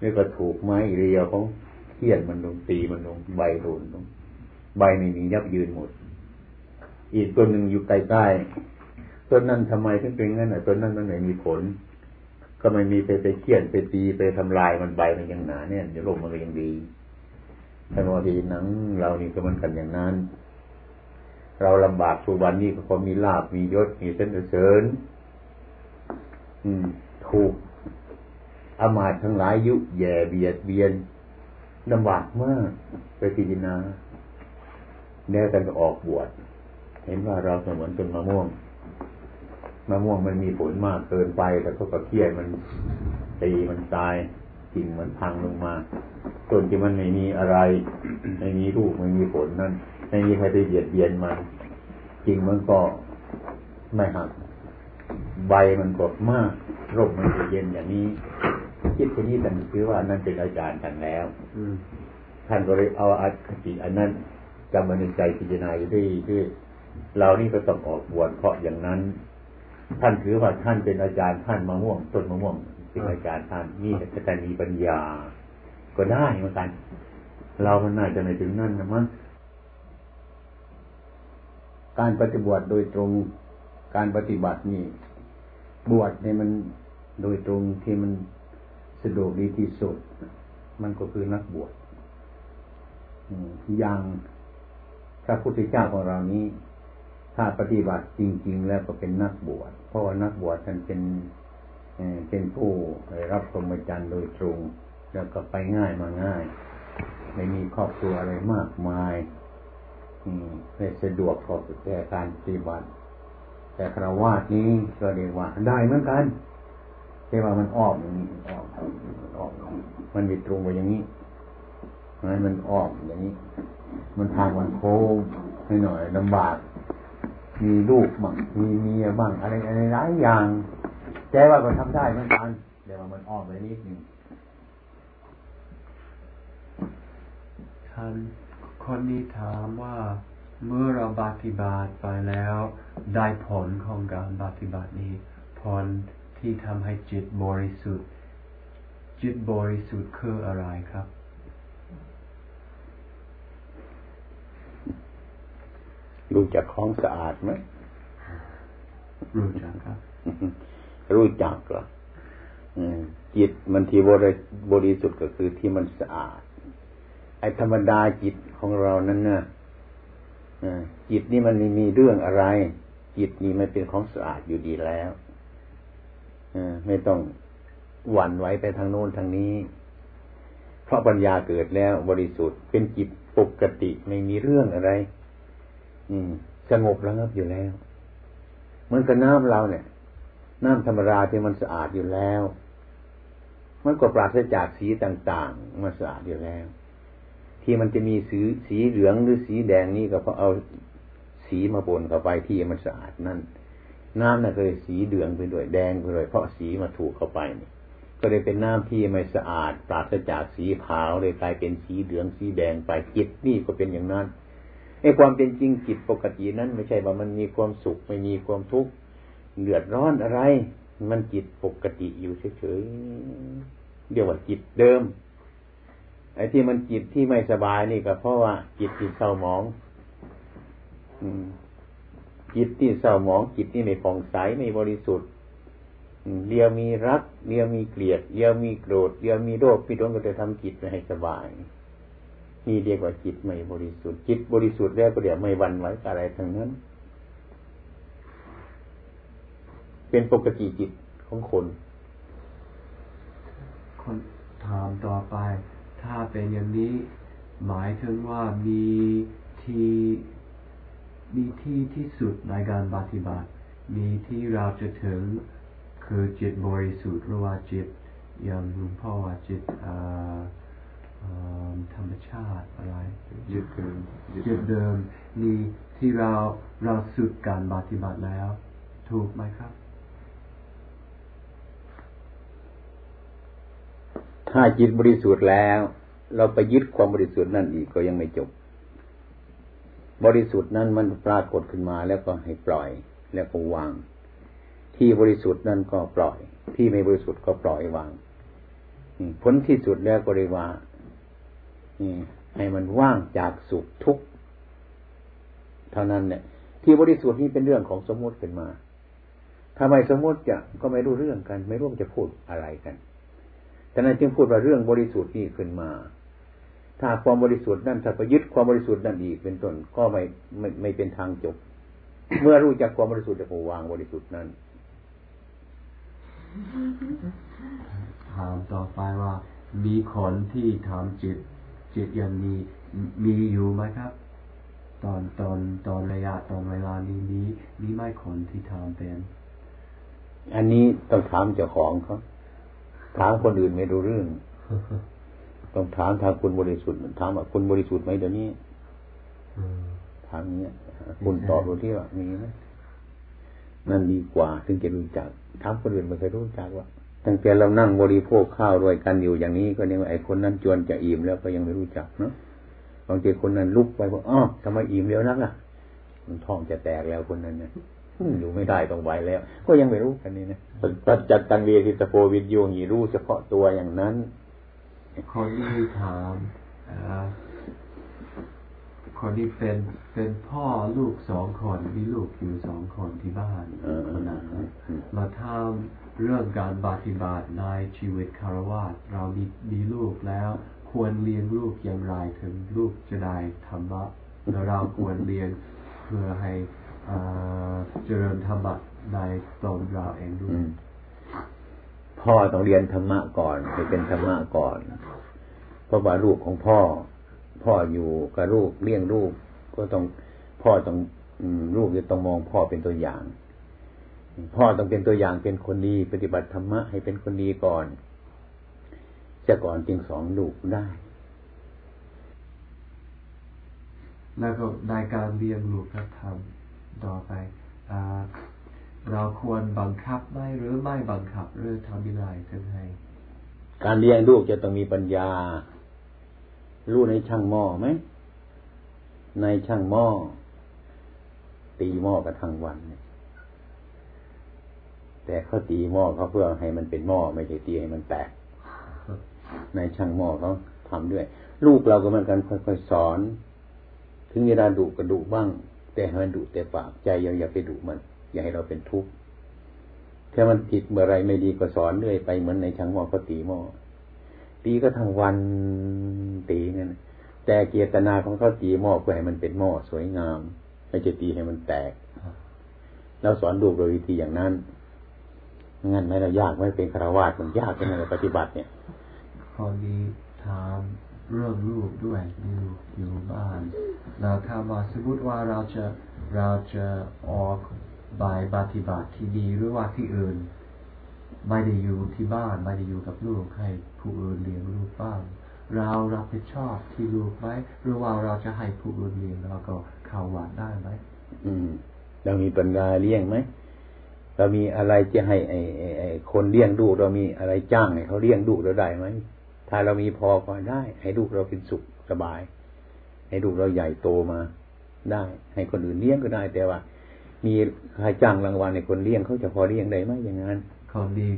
[SPEAKER 2] แล้วก็ถูกไม้เรียวของเทียนมันลงตีมันลงใบโดนลงใบไม่มียับยืนหมด อีกตัวหนึ่งอยู่ใกล้ๆต้นนั้นทำไมถึงเป็นงั้นอะต้นนั้นมันไม่มีผล ก็ไม่มีไปไปเคี่ยนไปตีไปทำลายมันใบมันยังหนาเนี่ยเดี๋ยวลมมันก็ยังดีแต่บางทีหนังเรานี่ก็มันกันอย่างนั้น เราลำบากทุกวันนี้ก็พอมีลาบมียศมีเส้นเสริญถูกอามาตทั้งหลายยุแย่เบียดเบียนลำบากมากไปพิจารณาแน่กันก็ออกบวชเห็นว่าเราเสมือนต้นมะม่วงมะม่วงมันมีผลมากเกินไปแต่ก็กระเคียนมันตีมันตายกิ่งมันพังลงมาต้นที่มันไม่มีอะไร ไม่มีรูปไม่มีผลนั่น ไม่มีใครไปเบียดเบียนมันจริงมันก็ไม่หักใบมันกดมากร่มมันจะเย็นอย่างนี้ คิดทีนี้ท่านคือว่านั่นเป็นอาจารย์ท่านแล้วท่านก็เลยเอาอัคติอันนั้นจำมันในใจพิจารณาอยู่ที่ที่เรานี่ก็ต้องออกบวชเพราะอย่างนั้น ท่านถือว่าท่านเป็นอาจารย์ท่านมะม่วงต้นมะม่วงเป็นอาจารย์ท่านนี่แต่มีปัญญา ก็ได้เหมือนกัน เรามันน่าจะไม่ถึงนั่นนะมั้ง การปฏิบัติโดยตรง การปฏิบัตินี่บวชเนี่ยมันโดยตรงที่มันสะดวกดีที่สุด มันก็คือนักบวชอย่างพระพุทธเจ้าของเรานี้ ถ้าปฏิบัติจริง ๆ แล้วก็เป็นนักบวช เพราะว่านักบวชท่านเป็นเป็นผู้รับพรหมจรรย์โดยตรง แล้วก็ไปง่ายมาง่าย ไม่มีครอบครัวอะไรมากมาย ไม่สะดวกต่อแก่การปฏิบัติ แต่คราวาสนี้ก็เรียกว่า ได้เหมือนกันแต่ว่ามันอ้อมอย่างนี้อ้อมอ้อมมันมีตรงไปอย่างนี้มันอ้อมอย่างนี้ มันทางมันโค้งให้หน่อยลำบาก
[SPEAKER 1] มีลูกบ้างมีเมียบ้างอะไรอะไรหลายอย่างใจว่าก็ทำได้เหมือนกันเดี๋ยวมันอ้อมไปนิดนึง
[SPEAKER 3] ท่าน คนนี้ถามว่าเมื่อเราปฏิบัติไปแล้ว ได้ผลของการปฏิบัตินี้ ผลที่ทำให้จิตบริสุทธิ์ จิตบริสุทธิ์คืออะไรครับ
[SPEAKER 1] รู้จักของสะอาดไหม
[SPEAKER 3] รู้จักครับ
[SPEAKER 1] รู้จักเหรอจิตมันที่บริสุทธิ์ก็คือที่มันสะอาดไอ้ธรรมดาจิตของเรานั้นน่ะจิตนี่มันไม่มีเรื่องอะไร จิตนี่มันเป็นของสะอาดอยู่ดีแล้วไม่ต้องหวั่นไหวไปทางโน้นทางนี้ เพราะปัญญาเกิดแล้วบริสุทธิ์เป็นจิตปกติไม่มีเรื่องอะไร อืม สงบระงับอยู่แล้วเหมือนกับน้ำเราเนี่ย น้ำธรรมดาที่มันสะอาดอยู่แล้ว มันก็ปราศจากสีต่าง ๆ มันสะอาดอยู่แล้ว ที่มันจะมีสีสีเหลืองหรือสีแดงนี่ก็เพราะเอาสีมาปนเข้าไปที่มันสะอาดนั่นน้ำน่ะเคยสีเหลืองไปด้วยแดงไปด้วยเพราะสีมาถูกเข้าไปนี่ก็เลยเป็นน้ำที่ไม่สะอาด ปราศจากสีขาวเลยกลายเป็นสีเหลืองสีแดงไปจิตนี่ก็เป็นอย่างนั้นไอ้ความเป็นจริงจิตปกตินั้น ไม่ใช่ว่ามันมีความสุขไม่มีความทุกข์เดือดร้อนอะไร มันจิตปกติอยู่เฉยๆเรียกว่าจิตเดิม ไอ้ที่มันจิตที่ไม่สบายนี่ก็เพราะว่า จิตที่เศร้าหมองจิตที่เศร้าหมอง จิตที่ไม่ผ่องใสไม่บริสุทธิ์เดียวมีรักเดียวมีเกลียดเดียวมีโกรธเดียวมีโรคพี่ต้องก็จะทำจิตไม่ให้สบาย นี่เรียกว่าจิตไม่บริสุทธิ์ จิตบริสุทธิ์แล้วก็เดี๋ยวไม่วันไหวอะไรทั้งนั้น เป็นปกติจิตของคน
[SPEAKER 3] คนถามต่อไป ถ้าเป็นอย่างนี้ หมายถึงว่ามีที่มีที่ที่สุดในการปฏิบัติ มีที่เราจะถึงคือจิตบริสุทธิ์หรือว่าจิตอย่างหลวงพ่อว่าจิตธรรมชาติอะไรจิตเดิมจิตเดิมนี่ที่เราเราสุดการปฏิบัติแล้ว ถูกไหมครับ
[SPEAKER 1] ถ้าจิตบริสุทธิ์แล้ว เราไปยึดความบริสุทธิ์นั่นอีกก็ยังไม่จบ บริสุทธิ์นั้นมันปรากฏขึ้นมาแล้วก็ให้ปล่อย แล้วก็วาง ที่บริสุทธิ์นั้นก็ปล่อย ที่ไม่บริสุทธิ์ก็ปล่อยวางผลที่สุดแล้วก็เรียกว่าให้มันว่างจากสุขทุกข์เท่านั้นเนี่ยที่บริสุทธิ์นี้เป็นเรื่องของสมมติขึ้นมาทำไมสมมติจะก็ไม่รู้เรื่องกัน ไม่รู้จะพูดอะไรกัน ฉะนั้นจึงพูดว่าเรื่องบริสุทธิ์นี่ขึ้นมา ถ้าความบริสุทธิ์นั่นถ้าไปยึดความบริสุทธิ์นั่นอีกเป็นต้นก็ไม่ไม่ไม่เป็นทางจบ เมื่อรู้จักความบริสุทธิ์จะวางบริสุทธิ์นั้น
[SPEAKER 3] ถามต่อไปว่า มีคนที่ทำจิต จิตยังมีมีอยู่ไหมครับ ตอนตอนตอนระยะตอนเวลานี้มีมีไม่คนที่ทำเป็น
[SPEAKER 1] อันนี้ต้องถามเจ้าของเขา ถามคนอื่นไม่รู้เรื่อง ต้องถามทางคุณบริสุทธิ์ถามว่าคุณบริสุทธิ์ไหมเดี๋ยวนี้ถามเนี้ยคุณตอบดูที่ว่ามีไหมนั่นดีกว่าถึงจะรู้จักถามคนอื่นไม่เคยรู้จักว่าตั้งแต่เรานั่งบริโภคข้าวด้วยกันอยู่อย่างนี้ก็เนี่ยไอ้คนนั้นจวนจะอิ่มแล้วก็ยังไม่รู้จักเนาะบางทีคนนั้นลุกไปบอกอ๋อทำไมอิ่มแล้วนักอะ มันท้องจะแตกแล้วคนนั้นเนี่ย อยู่ไม่ได้ต้องไหวแล้ว ก็ยังไม่รู้กันนี่นะปัจจัดตังเวทิตโพวิญโยงีรู้เฉพาะตัวอย่างนั้น
[SPEAKER 3] คนที่ถามคนที่เป็นเป็นพ่อลูกสองคนมีลูกอยู่สองคนที่บ้านคนนั้นมาทำเรื่องการปฏิบัติในชีวิตคารวะเรามีมีลูกแล้ว ควรเลี้ยงลูกอย่างไรถึงลูกจะได้ธรรมะแล้วเราควรเลี้ยงเพื่อให้ เจริญธรรมะในตนเราเองด้วย
[SPEAKER 1] พ่อต้องเรียนธรรมะก่อนไปเป็นธรรมะก่อน เพราะว่าลูกของพ่อ พ่ออยู่กับลูกเลี้ยงลูกก็ต้องพ่อต้องลูกจะต้องมองพ่อเป็นตัวอย่าง พ่อต้องเป็นตัวอย่างเป็นคนดี ปฏิบัติธรรมะให้เป็นคนดีก่อนจะก่อนจึงสอนลูกได้
[SPEAKER 3] แล้วก็ในการเลี้ยงลูกครับท ต่อไปเราควรบังคับไหมหรือไม่บังคับหรือทำยังไงถึงให้
[SPEAKER 1] การเลี้ยงลูกจะต้องมีปัญญารู้ในช่างหม้อไหมในช่างหม้อตีหม้อกันทั้งวันแต่เขาตีหม้อเขาเพื่อให้มันเป็นหม้อไม่ใช่ตีให้มันแตกในช่างหม้อเขาทำด้วย ลูกเราก็เหมือนกันค่อยๆสอน ถึงเวลาดุก็ดุบ้าง แต่ให้มันดุแต่ปากใจยังอย่าไปดุมัน อย่าให้เราเป็นทุกข์ถ้ามันผิดเมื่อไรไม่ดีก็สอนเรื่อยไปเหมือนในช่างหม้อเขาตีหม้อตีก็ทั้งวันตีนั่นแต่เกียรตนาของเขาตีหม้อเพื่อให้มันเป็นหม้อสวยงามไม่จะตีให้มันแตกเราสอนลูกโดยวิธีอย่างนั้นงั้นไหมเรายากไหมเป็นคารวาสมันยากเป็นอะไรปฏิบัติเนี่ย
[SPEAKER 3] พอดีถาม เรื่องลูกด้วยอยู่อยู่บ้านเราถามว่าสมมติว่าเราจะเราจะออกบายปฏิบัติที่ดีหรือว่าที่อื่นไม่ได้อยู่ที่บ้านไม่ได้อยู่กับลูกให้ผู้อื่นเลี้ยงลูกบ้างเรารับผิดชอบที่ลูกไหมหรือว่าเราจะให้ผู้อื่นเลี้ยงเราก็เข้าวัดได้ไหม
[SPEAKER 1] อืม เรามีปัญญาเลี้ยงไหมเรามีอะไรจะให้ไอ้ไอ้คนเลี้ยงดูเรามีอะไรจ้างให้เขาเลี้ยงดูเราได้ไหม ถ้าเรามีพอก็ได้ ให้ลูกเราเป็นสุขสบาย ให้ลูกเราใหญ่โตมาได้ ให้คนอื่นเลี้ยงก็ได้ แต่ว่า มีใครจ้างรางวัลในคนเลี้ยงเขาจะพอเลี้ยงได้ไหมอย่างนั้น
[SPEAKER 3] เขาดี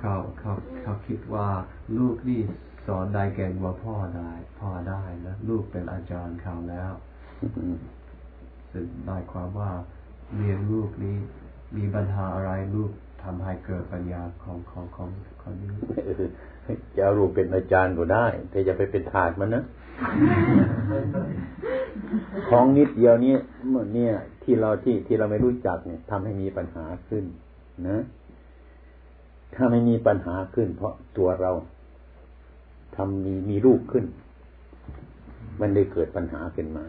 [SPEAKER 3] เขาเขาเขาคิดว่าลูกนี่สอนได้แก่งว่าพ่อได้ พ่อได้นะลูกเป็นอาจารย์เขาแล้วซึ่งหมายความว่าเรียนลูกนี้ มีปัญหาอะไรลูกทำให้เกิดปัญญาของของของคนนี้
[SPEAKER 1] จะเอาลูกเป็นอาจารย์ก็ได้ แต่อย่าไปเป็นถาดมันนะของนิดเดียวนี้เมื่อเนี่ย ที่เราที่ที่เราไม่รู้จักเนี่ยทำให้มีปัญหาขึ้น นะ ถ้าไม่มีปัญหาขึ้น เพราะตัวเราทำมีมีลูกขึ้น มันได้เกิดปัญหาขึ้นมา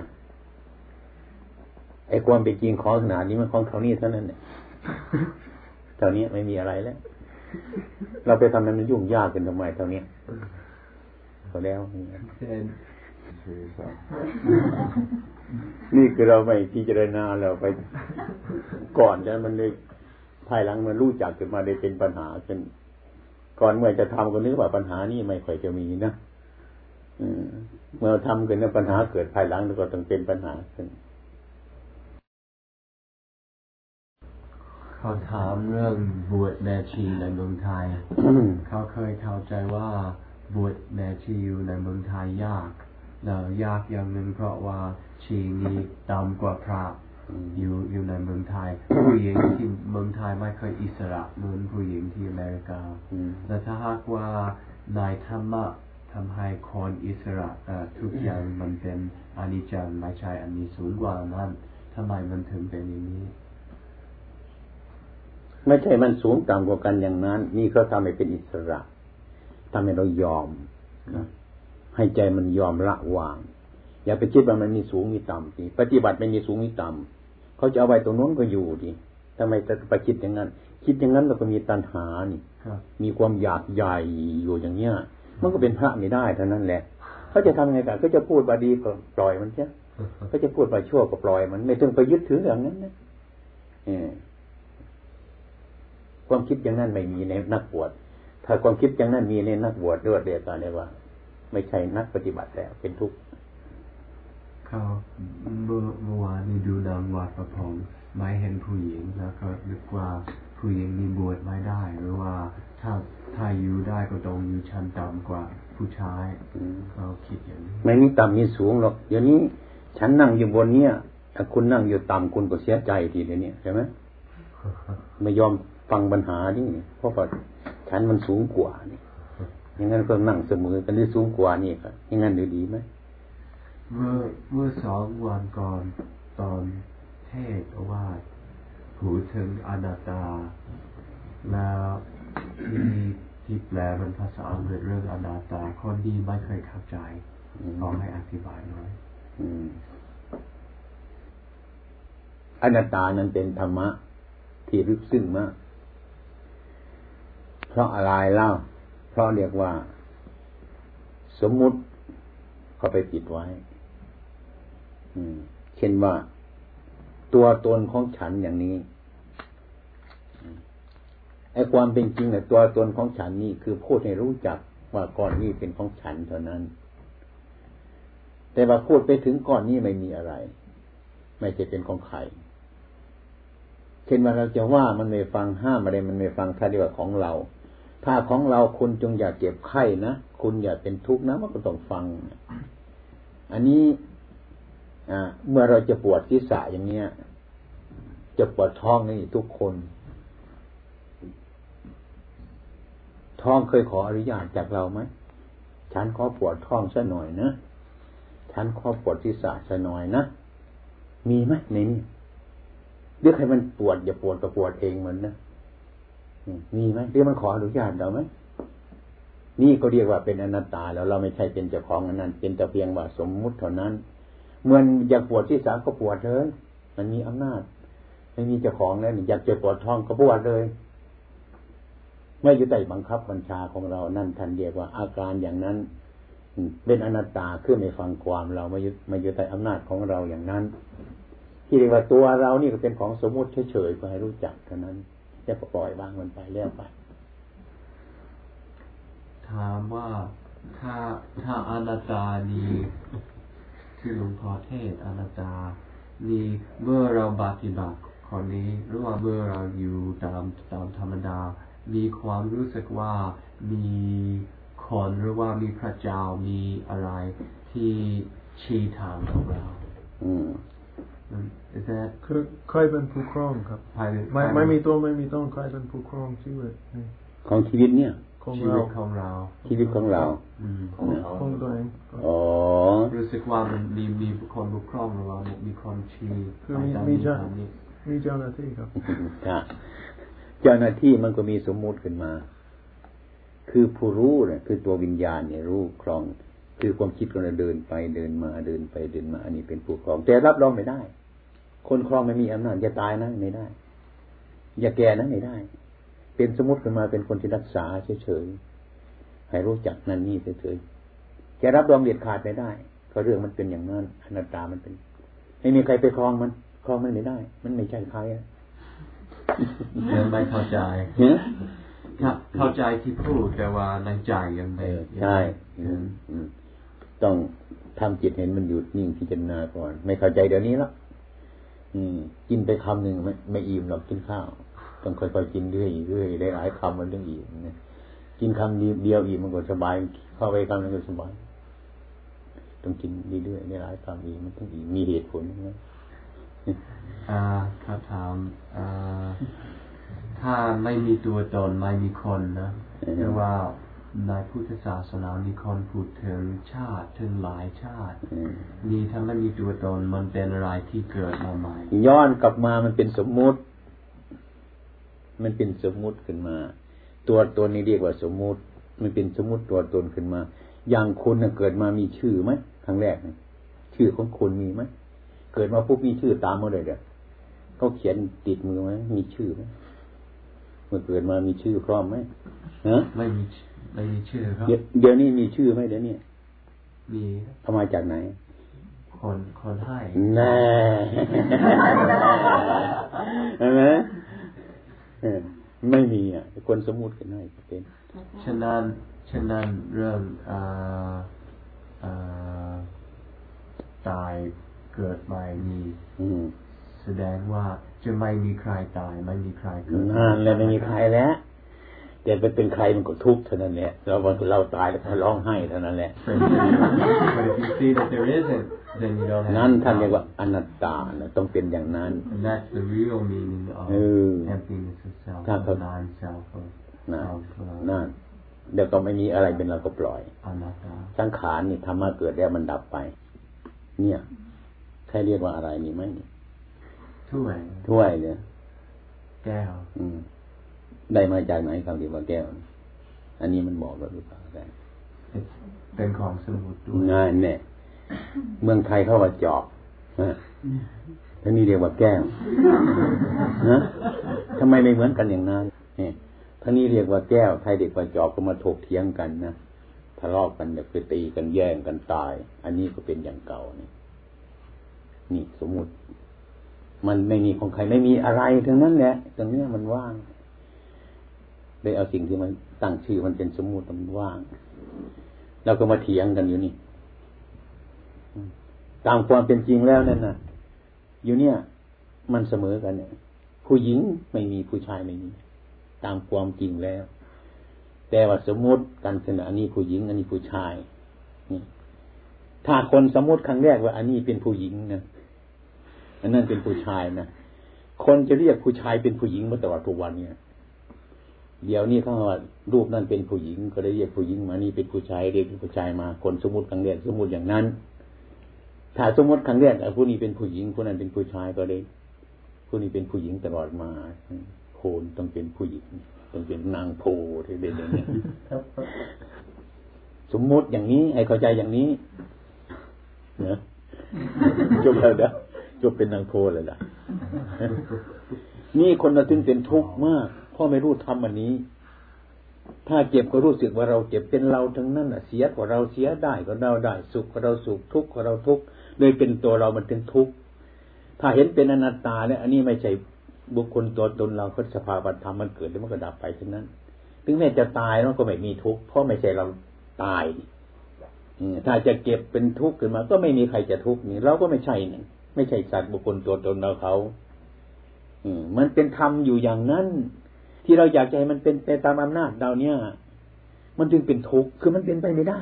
[SPEAKER 1] ไอ้ความเป็นจริงของขนาดนี้มันของเท่านี้เท่านั้นเนี่ยเท่านี้ไม่มีอะไรแล้ว เราไปทำให้มันยุ่งยากกันทำไมเท่านี้พอแล้วนี่คือเราไม่พิจารณาเราไปก่อนแล้วมันเลยภายหลังมันรู้จักขึ้นมาได้เป็นปัญหาจนก่อนเมื่อจะทำก็นึกว่าปัญหานี้ไม่ค่อยจะมีนะเมื่อทำขึ้นแล้วปัญหาเกิดภายหลังแล้วก็ต้องเป็นปัญหาขึ้น
[SPEAKER 3] เขาถามเรื่องบวชแม่ชีในเมืองไทย เขาเคยเข้าใจว่าบวชแม่ชีอยู่ในเมืองไทยยากแล้วยากอย่างหนึ่งเพราะว่าชีนี้ต่ำกว่าพระอยู่อยู่ในเมืองไทย ผู้หญิงที่เมืองไทยไม่เคยอิสระเหมือนผู้หญิงที่อเมริกาแต่ถ้าหากว่านายธรรมะทำให้คนอิสระทุกอย่างมันเป็นอนิจจังไม่ใช่อันนี้สูงกว่านั้นทำไมมันถึงเป็นอย่างนี้
[SPEAKER 1] ไม่ใช่มันสูงต่ำกว่ากันอย่างนั้น นี่เขาทำให้เป็นอิสระทำให้เรายอมนะให้ใจมันยอมละวาง อย่าไปคิดว่ามันมีสูงมีต่ำสิปฏิบัติไม่มีสูงมีต่ำเขาจะเอาไว้ตรงนู้นก็อยู่ดิทำไมจะไปคิดอย่างนั้น คิดอย่างนั้นเราก็มีตัณหานี่มีความอยากใหญ่อยู่อย่างเนี้ยมันก็เป็นพระไม่ได้เท่านั้นแหละเขาจะทำไงกันก็จะพูดบาดีก็ปล่อยมันใช่เขาจะพูดบาชั่วก็ปล่อยมัน ไม่ต้องไปยึดถืออย่างนั้นนะ ความคิดอย่างนั้นไม่มีในนักบวชถ้าความคิดอย่างนั้นมีในนักบวชด้วยเดียวกันเลยว่า ไม่ใช่นักปฏิบัติแล้วเป็นทุกข์
[SPEAKER 3] เขาเมื่อเมื่อวานนี้ดูนางวัดประพงไม่เห็นผู้หญิงแล้วก็นึกว่าผู้หญิงมีบวชไม่ได้ หรือว่าถ้าถ้าอยู่ได้ก็ต้องอยู่ชั้นต่ำกว่าผู้ชายเขาคิดอย่างนี้
[SPEAKER 1] ไม่มีต่ำมีสูงหรอกเดี๋ยวนี้ฉันนั่งอยู่บนเนี้ยถ้าคุณนั่งอยู่ต่ำคุณก็เสียใจทีเดียวนี้ใช่ไหมไม่ยอม ฟังปัญหานี่เพราะว่าฉันมันสูงกว่านี่อย่างนั้นก็นั่งเสมอกันที่สูงกว่านี่ครับอย่างนั้นดีไหม
[SPEAKER 3] เมื่อเมื่อสองวันก่อนตอนเทศว่าผูดถึงอนัตตา แล้วที่ที่แปลเป็นภาษาอังกฤษเรื่องอนัตตา คนดีไม่เคยเข้าใจลองให้อธิบายหน่อย
[SPEAKER 1] อนัตตานั้นเป็นธรรมะที่ลึกซึ้งมาก เพราะอะไรเล่า เพราะเรียกว่า สมมุติเขาไปปิดไว้เช่นว่า ตัวตนของฉันอย่างนี้ไอ้ความเป็นจริงเนี่ยตัวตนของฉันนี่คือพูดให้รู้จักว่าก้อนนี้เป็นของฉันเท่านั้น แต่ว่าพูดไปถึงก้อนนี้ไม่มีอะไร ไม่จะเป็นของใครเช่นว่าเราจะว่ามันไม่ฟังห้ามอะไรมันไม่ฟังถ้าเรียกว่าของเรา ถ้าของเราคุณจงอย่าเจ็บไข้นะ คุณอย่าเป็นทุกข์นะมันก็ต้องฟัง อันนี้เมื่อเราจะปวดศีรษะอย่างเนี้ย จะปวดท้องนี่ทุกคน ท้องเคยขออนุญาตจากเราไหมฉันขอปวดท้องซะหน่อยนะฉันขอปวดศีรษะซะหน่อยนะมีไหมในนี้เรียกให้มันปวดอย่าปวดก็ปวดเองเหมันนะ มีไหมเรียกมันขออนุญาตเราไหมนี่ก็เรียกว่าเป็นอนัตตาแล้วเราไม่ใช่เป็นเจ้าของอันนั้น เป็นแต่เพียงว่าสมมุติเท่านั้นเมื่ออยากปวดที่สาก็ปวดเลยมันมีอำนาจ ไม่มีเจ้าของแล้วอยากจะปวดท้องก็ปวดเลยไม่อยู่ใต้บังคับบัญชาของเรานั่นทันเรียกว่าอาการอย่างนั้นเป็นอนัตตาคือไม่ฟังความเราไม่ยึดไม่อยู่ใต้อำนาจของเราอย่างนั้น ที่เรียกว่าตัวเรานี่ก็เป็นของสมมติเฉยๆก็ให้รู้จักเท่านั้น จะปล่อยวางมันไปเรื่อยไป
[SPEAKER 3] ถามว่าถ้าถ้าอนัตตานี้ที่หลวงพ่อเทศอนัตตานี่เมื่อเราปฏิบัติคนนี้หรือว่าเมื่อเราอยู่ตามตามธรรมดา มีความรู้สึกว่ามีคนหรือว่ามีพระเจ้ามีอะไรที่ชี้ทางของเรา
[SPEAKER 1] อืม
[SPEAKER 3] Is that
[SPEAKER 4] คือใครเป็นผู้ครองครับ
[SPEAKER 3] ภายใน
[SPEAKER 4] ไม่ไม่มีตัวไม่มีต้องใครเป็นผู้ครองชีวิตนี่
[SPEAKER 1] ของชีวิตเนี่ย
[SPEAKER 4] ของ
[SPEAKER 3] ชี
[SPEAKER 4] เรา
[SPEAKER 3] วิตของเรา
[SPEAKER 1] ชีวิตของเรา
[SPEAKER 3] อืม
[SPEAKER 4] ของของตัวเอง
[SPEAKER 1] อ๋อ
[SPEAKER 3] รู้สึกว่ามันมีมีคนปกครองเราเนี่ยมีคนชี้
[SPEAKER 4] คือ
[SPEAKER 3] ไป
[SPEAKER 4] มี
[SPEAKER 3] ตาม
[SPEAKER 4] มี
[SPEAKER 3] นี้
[SPEAKER 4] เจ้า
[SPEAKER 3] ตามนี้
[SPEAKER 4] มีเจ้าหน้าที่ครับ
[SPEAKER 1] ค่ะเจ้าหน้าที่มันก็มีสมมุติขึ้นมา คือผู้รู้เนี่ยคือตัววิญญาณเนี่ยรู้ครอง คือความคิดของเราเดินไปเดินมาเดินไปเดินมา อันนี้เป็นผู้ครอง แต่รับรองไม่ได้ คนครองไม่มีอำนาจจะตายนะไม่ได้ อย่าแก่นะไม่ได้ เป็นสมมติขึ้นมาเป็นคนที่รักษาเฉยๆให้รู้จักนั่นนี่เฉยๆจะรับรองเด็ดขาดไม่ได้ก็เรื่องมันเป็นอย่างนั้นอนัตตามันเป็นไม่มีใครไปครองมันครองมันไม่ได้ มันไม่ใช่ใครอะ
[SPEAKER 3] เดินไม่เข้าใจ
[SPEAKER 1] เนี่ย
[SPEAKER 3] ครับเข้าใจที่พูดแต่ว่าในใจยัง
[SPEAKER 1] เอ
[SPEAKER 3] ไม่
[SPEAKER 1] อใช่
[SPEAKER 3] ยัง
[SPEAKER 1] อืม ต้องทำจิตเห็นมันหยุดนิ่งพิจารณาก่อน ไม่เข้าใจเดี๋ยวนี้แล้วอืม กินไปคำหนึ่งไม่ไม่อิ่มหรอกกินข้าว ต้องค่อยๆกินเรื่อยๆเรื่อยได้หลายคำมันถึงอิ่มนะกินคำเดียวอิ่มมันก็สบาย เข้าไปคำนึงก็สบาย ต้องกินเรื่อยๆได้หลายคำอิ่มมันต้องอิ่มมีเหตุผลนะ
[SPEAKER 3] อ่าคำถามอ่าถ้าไม่มีตัวตนไม่มีคนนะหรือว่า ในพุทธศาสนามีคนพูดถึงชาติถึงหลายชาติ
[SPEAKER 1] อืม
[SPEAKER 3] นี่ถ้าไม่มีตัวตนมันเป็นอะไรที่เกิดมาใหม่
[SPEAKER 1] ย้อนกลับมามันเป็นสมมุติ มันเป็นสมมุติขึ้นมา ตัวตนนี่เรียกว่าสมมุติ มันเป็นสมมุติตัวตนขึ้นมา อย่างคุณน่ะเกิดมามีชื่อไหมครั้งแรกเนี่ยชื่อของคุณมีไหมเกิดมาปุ๊บมีชื่อตามมาเลยเด้อเขาเขียนติดมือไหมมีชื่อไหมเมื่อเกิดมามีชื่อพร้อมไหมฮะ
[SPEAKER 3] ไม่มี ไม่มีชื่อครับ
[SPEAKER 1] เดี๋ยวเดี๋ยวนี้มีชื่อไหมเดี๋ยวนี้
[SPEAKER 3] มี
[SPEAKER 1] เอามาจากไหน
[SPEAKER 3] คนคนให้
[SPEAKER 1] แน่เห็นไหมเออไม่มีอะ คนสมมุติกันให้เป็น
[SPEAKER 3] ฉะนั้นฉะนั้นเรื่องอ่าอ่าตายเกิดใหม่มี
[SPEAKER 1] อืม
[SPEAKER 3] แสดงว่าจะไม่มีใครตายไม่มีใครเกิด
[SPEAKER 1] นานแล้วไม่มีใครแล้ว แต่ไปเป็นใครมันก็ทุกข์เท่านั้นแหละเราวันเราตายแล้วก็ร้องไห้เท่านั้นแหละ
[SPEAKER 3] But if you see that there isn't then you don't have
[SPEAKER 1] นั่นท่านเรียกว่าอนัตตานะต้องเป็นอย่างนั้น
[SPEAKER 3] and that's the real meaning of
[SPEAKER 1] เออ
[SPEAKER 3] emptiness of self
[SPEAKER 1] ครับครับ
[SPEAKER 3] of non-self of
[SPEAKER 1] นั่น
[SPEAKER 3] of uh,
[SPEAKER 1] นั่นเดี๋ยวก็ไม่มีอะไรเป็นเราก็ปล่อย
[SPEAKER 3] anatta
[SPEAKER 1] สังขารนี่ธรรมะเกิดแล้วมันดับไป เนี่ยใครเรียกว่าอะไรนี่ไหม
[SPEAKER 3] ถ้วย
[SPEAKER 1] ถ้วยเนี่ย
[SPEAKER 3] แก้ว
[SPEAKER 1] อืม ได้มาจากไหนคำที่ว่าแก้ว อันนี้มันบอกเราหรือเปล่าแต่
[SPEAKER 3] เป็นของสมุดด้วย
[SPEAKER 1] งานเนี่ยเมืองไทยเขาว่าจอบนะท่านี่เรียกว่าแก้วนะทำไมไม่เหมือนกันอย่างนั้นเนี่ยท่านี่เรียกว่าแก้ว ไทยเรียกว่าจอบก็มาถกเถียงกันนะทะเลาะกันแบบไปตีกันแย่งกันตาย อันนี้ก็เป็นอย่างเก่านี่นี่สมมุติ มันไม่มีของใครไม่มีอะไรทั้งนั้นแหละตรงนี้มันว่าง ได้เอาสิ่งที่มันตั้งชื่อมันเป็นสมมุติมันว่างเราก็มาเถียงกันอยู่นี่ ตามความเป็นจริงแล้วนั่นนะอยู่เนี่ย มันเสมอกันเนี่ย ผู้หญิงไม่มีผู้ชายไม่มี ตามความจริงแล้ว แต่ว่าสมมติกันขณะนี้ผู้หญิง อันนี้ผู้ชายนี่ถ้าคนสมมติครั้งแรกว่า อันนี้เป็นผู้หญิงนะอันนั้นเป็นผู้ชายนะคนจะเรียกผู้ชายเป็นผู้หญิงมาตลอดทุกวันเนี่ย เดี๋ยวนี้ถ้าว่ารูปนั้นเป็นผู้หญิง ก็ได้เรียกผู้หญิงมานี่เป็นผู้ชายเรียกผู้ชายมาคนสมมติครั้งแรกสมมติอย่างนั้น ถ้าสมมติครั้งแรกผู้นี้เป็นผู้หญิงผู้นั้นเป็นผู้ชายก็ได้ผู้นี้เป็นผู้หญิงตลอดมาโคนต้องเป็นผู้หญิงต้องเป็นนางโพที่เป็นอย่างนี้สมมติอย่างนี้ให้เข้าใจอย่างนี้เนะจบแล้วเด้อจบเป็นนางโพเลยล่ะ นี่คนเราถึงเป็นทุกข์มาก พ่อไม่รู้ทำอันนี้ ถ้าเจ็บก็รู้สึกว่าเราเจ็บเป็นเราทั้งนั้นอะเสียกว่าเราเสียได้ก็เราได้ สุขก็เราสุขทุกข์ก็เราทุกข์เลยเป็นตัวเรามันเป็นทุกข์ถ้าเห็นเป็นอนัตตาเนี่ยอันนี้ไม่ใช่บุคคลตัวตนเราก็สภาวธรรมมันเกิดแล้วมันก็ดับไปทั้งนั้น ถึงแม้จะตายมันก็ไม่มีทุกข์เพราะไม่ใช่เราตายถ้าจะเก็บเป็นทุกข์ขึ้นมา ก็ไม่มีใครจะทุกข์นี่เราก็ไม่ใช่นี่ไม่ใช่สัตว์บุคคลตัวตนเราเขา อืมันเป็นธรรมอยู่อย่างนั้น ที่เราอยากจะให้มันเป็นไปตามอำนาจเราเนี่ย มันจึงเป็นทุกข์คือมันเป็นไปไม่ได้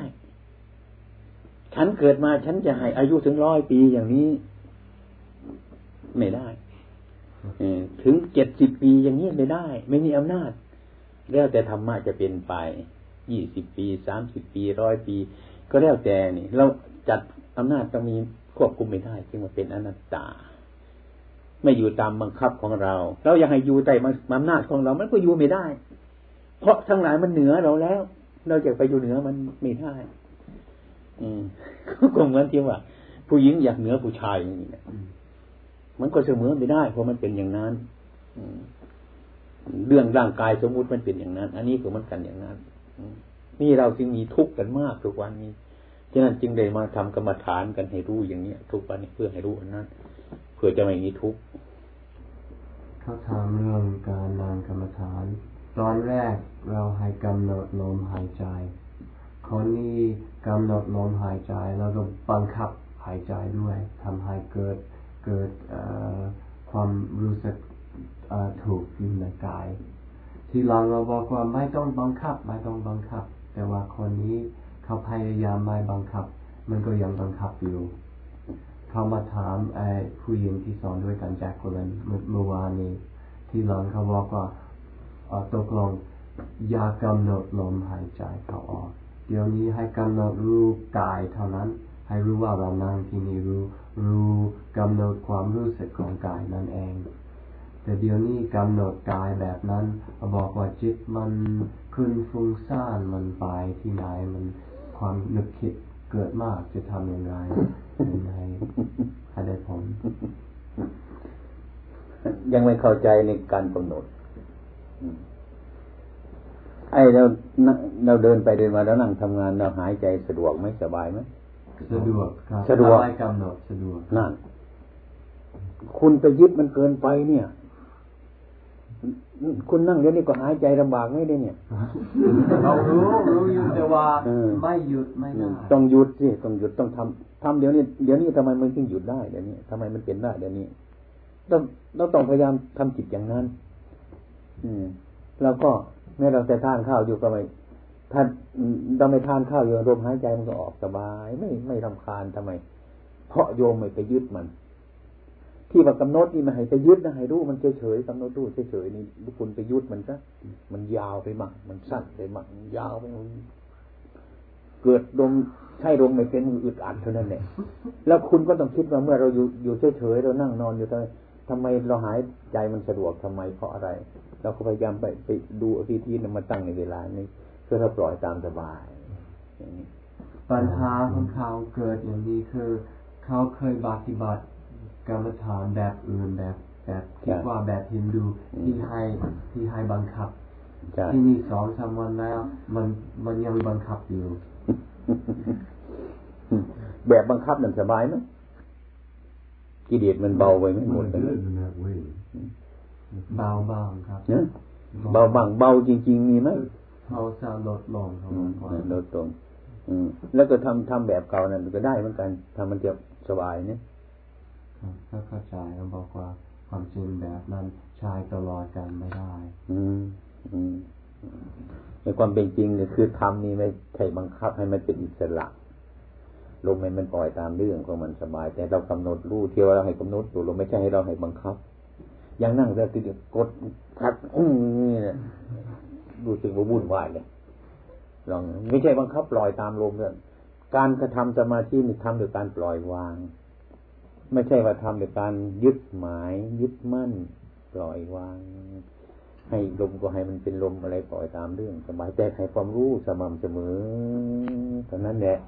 [SPEAKER 1] ฉันเกิดมาฉันจะให้อายุถึงร้อยปีอย่างนี้ ไม่ได้ถึงเจ็ดสิบปีอย่างนี้ไม่ได้ ไม่มีอำนาจ แล้วแต่ธรรมะจะเป็นไปยี่สิบปีสามสิบปีร้อยปี ก็แล้วแต่นี่ เราจัดอำนาจต้องมีควบคุมไม่ได้จึงมาเป็นอนัตตา ไม่อยู่ตามบังคับของเรา เราอยากให้อยู่ใต้อำนาจของเรา มันก็อยู่ไม่ได้ เพราะทั้งหลายมันเหนือเราแล้ว เราจะไปอยู่เหนือมันไม่ได้ อืมก็เหมือนที่ว่า ผู้หญิงอยากเหนือผู้ชายอย่างนี้มันก็เสมอไม่ได้ เพราะมันเป็นอย่างนั้นเรื่องร่างกายสมมุติมันเป็นอย่างนั้น อันนี้ก็มันกันอย่างนั้นนี่เราจึงมีทุกข์กันมากทุกวันนี้ฉะนั้นจึงได้มาทำกรรมฐานกันให้รู้อย่างเนี้ย ทุกวันนี้เพื่อให้รู้อันนั้น พื่อจะไม่มีทุกข์
[SPEAKER 3] เขาถามเรื่องการนานกรรมฐาน ตอนแรกเราให้กำหนดลมหายใจ คนนี้กำหนดลมหายใจแล้วก็บังคับหายใจด้วยทำให้เกิดเกิดความรู้สึกถูกอยู่ในกาย ที่หลังเราบอกว่าไม่ต้องบังคับ ไม่ต้องบังคับ แต่ว่าคนนี้เขาพยายามไม่บังคับ มันก็ยังบังคับอยู่ เขามาถามไอ้ผู้หญิงที่สอนด้วยกันแจ็คโคลนเมื่อวานนี้ ที่หลังเขาบอกว่าตกลงยากำหนดลมหายใจเขาออก เดี๋ยวนี้ให้กำหนดรู้กายเท่านั้น ให้รู้ว่าเรานั่งที่นี่รู้รู้กำหนดความรู้สึกของกายนั่นเอง แต่เดี๋ยวนี้กำหนดกายแบบนั้นบอกว่าจิตมันขึ้นฟุ้งซ่านมันไปที่ไหนมันความนึกคิด เกิดมากจะทำยังไงยังไงให้ได้ผล
[SPEAKER 1] ยังไม่เข้าใจในการกำหนดไอ้เราเราเดินไปเดินมาแล้วนั่งทำงานเราหายใจสะดวกไหมสบายไหม
[SPEAKER 3] สะดวกครับ
[SPEAKER 1] สะดวก
[SPEAKER 3] กำหนดสะดวก
[SPEAKER 1] นั่นคุณไปยึดมันเกินไปเนี่ย คุณนั่งเดี๋ยวนี้ก็หายใจลำบากไม่ได้เนี่ย
[SPEAKER 3] เรารู้รู้อยู่แต่ว่าไม่หยุดไม่ได้
[SPEAKER 1] ต้องหยุดสิต้องหยุดต้องทำทำเดี๋ยวนี้เดี๋ยวนี้ทำไมมันถึงหยุดได้เดี๋ยวนี้ทำไมมันเป็นได้เดี๋ยวนี้เราเราต้องพยายามทำจิตอย่างนั้น อืมแล้วก็แม้เราจะทานข้าวอยู่ก็ไม่ท่านเราไม่ทานข้าวอยู่ลมหายใจมันก็ออกสบาย ไม่ไม่รำคาญทำไม เพราะโยมไม่ไปยึดมัน ที่ว่ากำหนดนี่มันให้ไปยึดนะให้รู้มันเฉยๆกำหนดรู้เฉยๆนี่ทุกคนไปยึดมันซะมันยาวไปมั่งมันสั้นไปมั่งยาวไปมันเกิดลมใช่ลมไม่เป็นอึดอัดเท่านั้นแหละแล้วคุณก็ต้องคิดว่าเมื่อเราอยู่อยู่เฉยๆเรานั่งนอนอยู่ทำไมทำไมเราหายใจมันสะดวกทำไมเพราะอะไร เราก็พยายามไปไปดูอภิธีนมาตั้งในเวลานี้เพื่อเราปล่อยตามสบาย
[SPEAKER 3] ปัญหาของเขาเกิดอย่างนี้คือ เขาเคยปฏิบัติ กรรมฐานแบบอื่นแบบแบบคิดว่าแบบฮินดูที่ให้ที่ให้บังคับที่นี่สองสามวันแล้ว มันมันยังบังคับอยู่
[SPEAKER 1] แบบบังคับมันสบายไหมจกิเลสมันเบาไปไม่หมด
[SPEAKER 3] มัน
[SPEAKER 1] เลย
[SPEAKER 3] good in that way เบาบางครับ
[SPEAKER 1] นะเบาบางเบาจริง ๆ มีไหม
[SPEAKER 3] เขาจะลดลงเขา
[SPEAKER 1] อื
[SPEAKER 3] ล
[SPEAKER 1] ม
[SPEAKER 3] ดกว่า
[SPEAKER 1] ลดตรงอืมแล้วก็ทำทำแบบเก่านั่นก็ได้เหมือนกันทำมันจะสบายเนี่ย
[SPEAKER 3] ครับก็เข้าใจเขาบอกว่าความจริงแบบนั้นใช้ตลอดกันไม่ได้
[SPEAKER 1] อืมอืมในความเป็นจริงเนี่ยคือทำนี่ไม่ใช่บังคับให้มันเป็นอิสระลมมันปล่อยตามเรื่องของมันสบาย แต่เรากำหนดรู้เที่ยวเราให้กำหนดอยู่เราไม่ใช่ให้เราให้บังคับยังนั่งแต่ติดกดพัดอื้อนี่เนี่ยรู้สึกว่าวุ่นวายเลยลองไม่ใช่บังคับปล่อยตามลมเรื่องการกระทำสมาธินี่ทำโดยการปล่อยวาง ไม่ใช่ว่าทำโดยการยึดหมาย ยึดมั่น ปล่อยวาง ให้ลมก็ให้มันเป็นลมอะไรปล่อยตามเรื่อง สบายแต่ให้ความรู้สม่ำเสมอเท่านั้นแหละ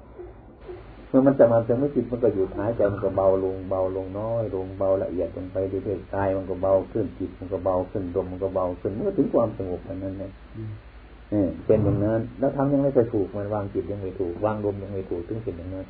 [SPEAKER 1] เมื่อมันสม่ำเสมอจิตมันก็อยู่ท้ายใจมันก็เบาลงเบาลงน้อยลงเบาละเอียดลงไปเรื่อยๆกายมันก็เบาขึ้นจิตมันก็เบาขึ้นลมมันก็เบาขึ้นเมื่อถึงความสงบเท่านั้นเองเออเป็นอย่างนั้น แล้วทำยังไม่ถูกมันวางจิตยังไม่ถูกวางลมยังไม่ถูกถึงเป็นอย่างนั้น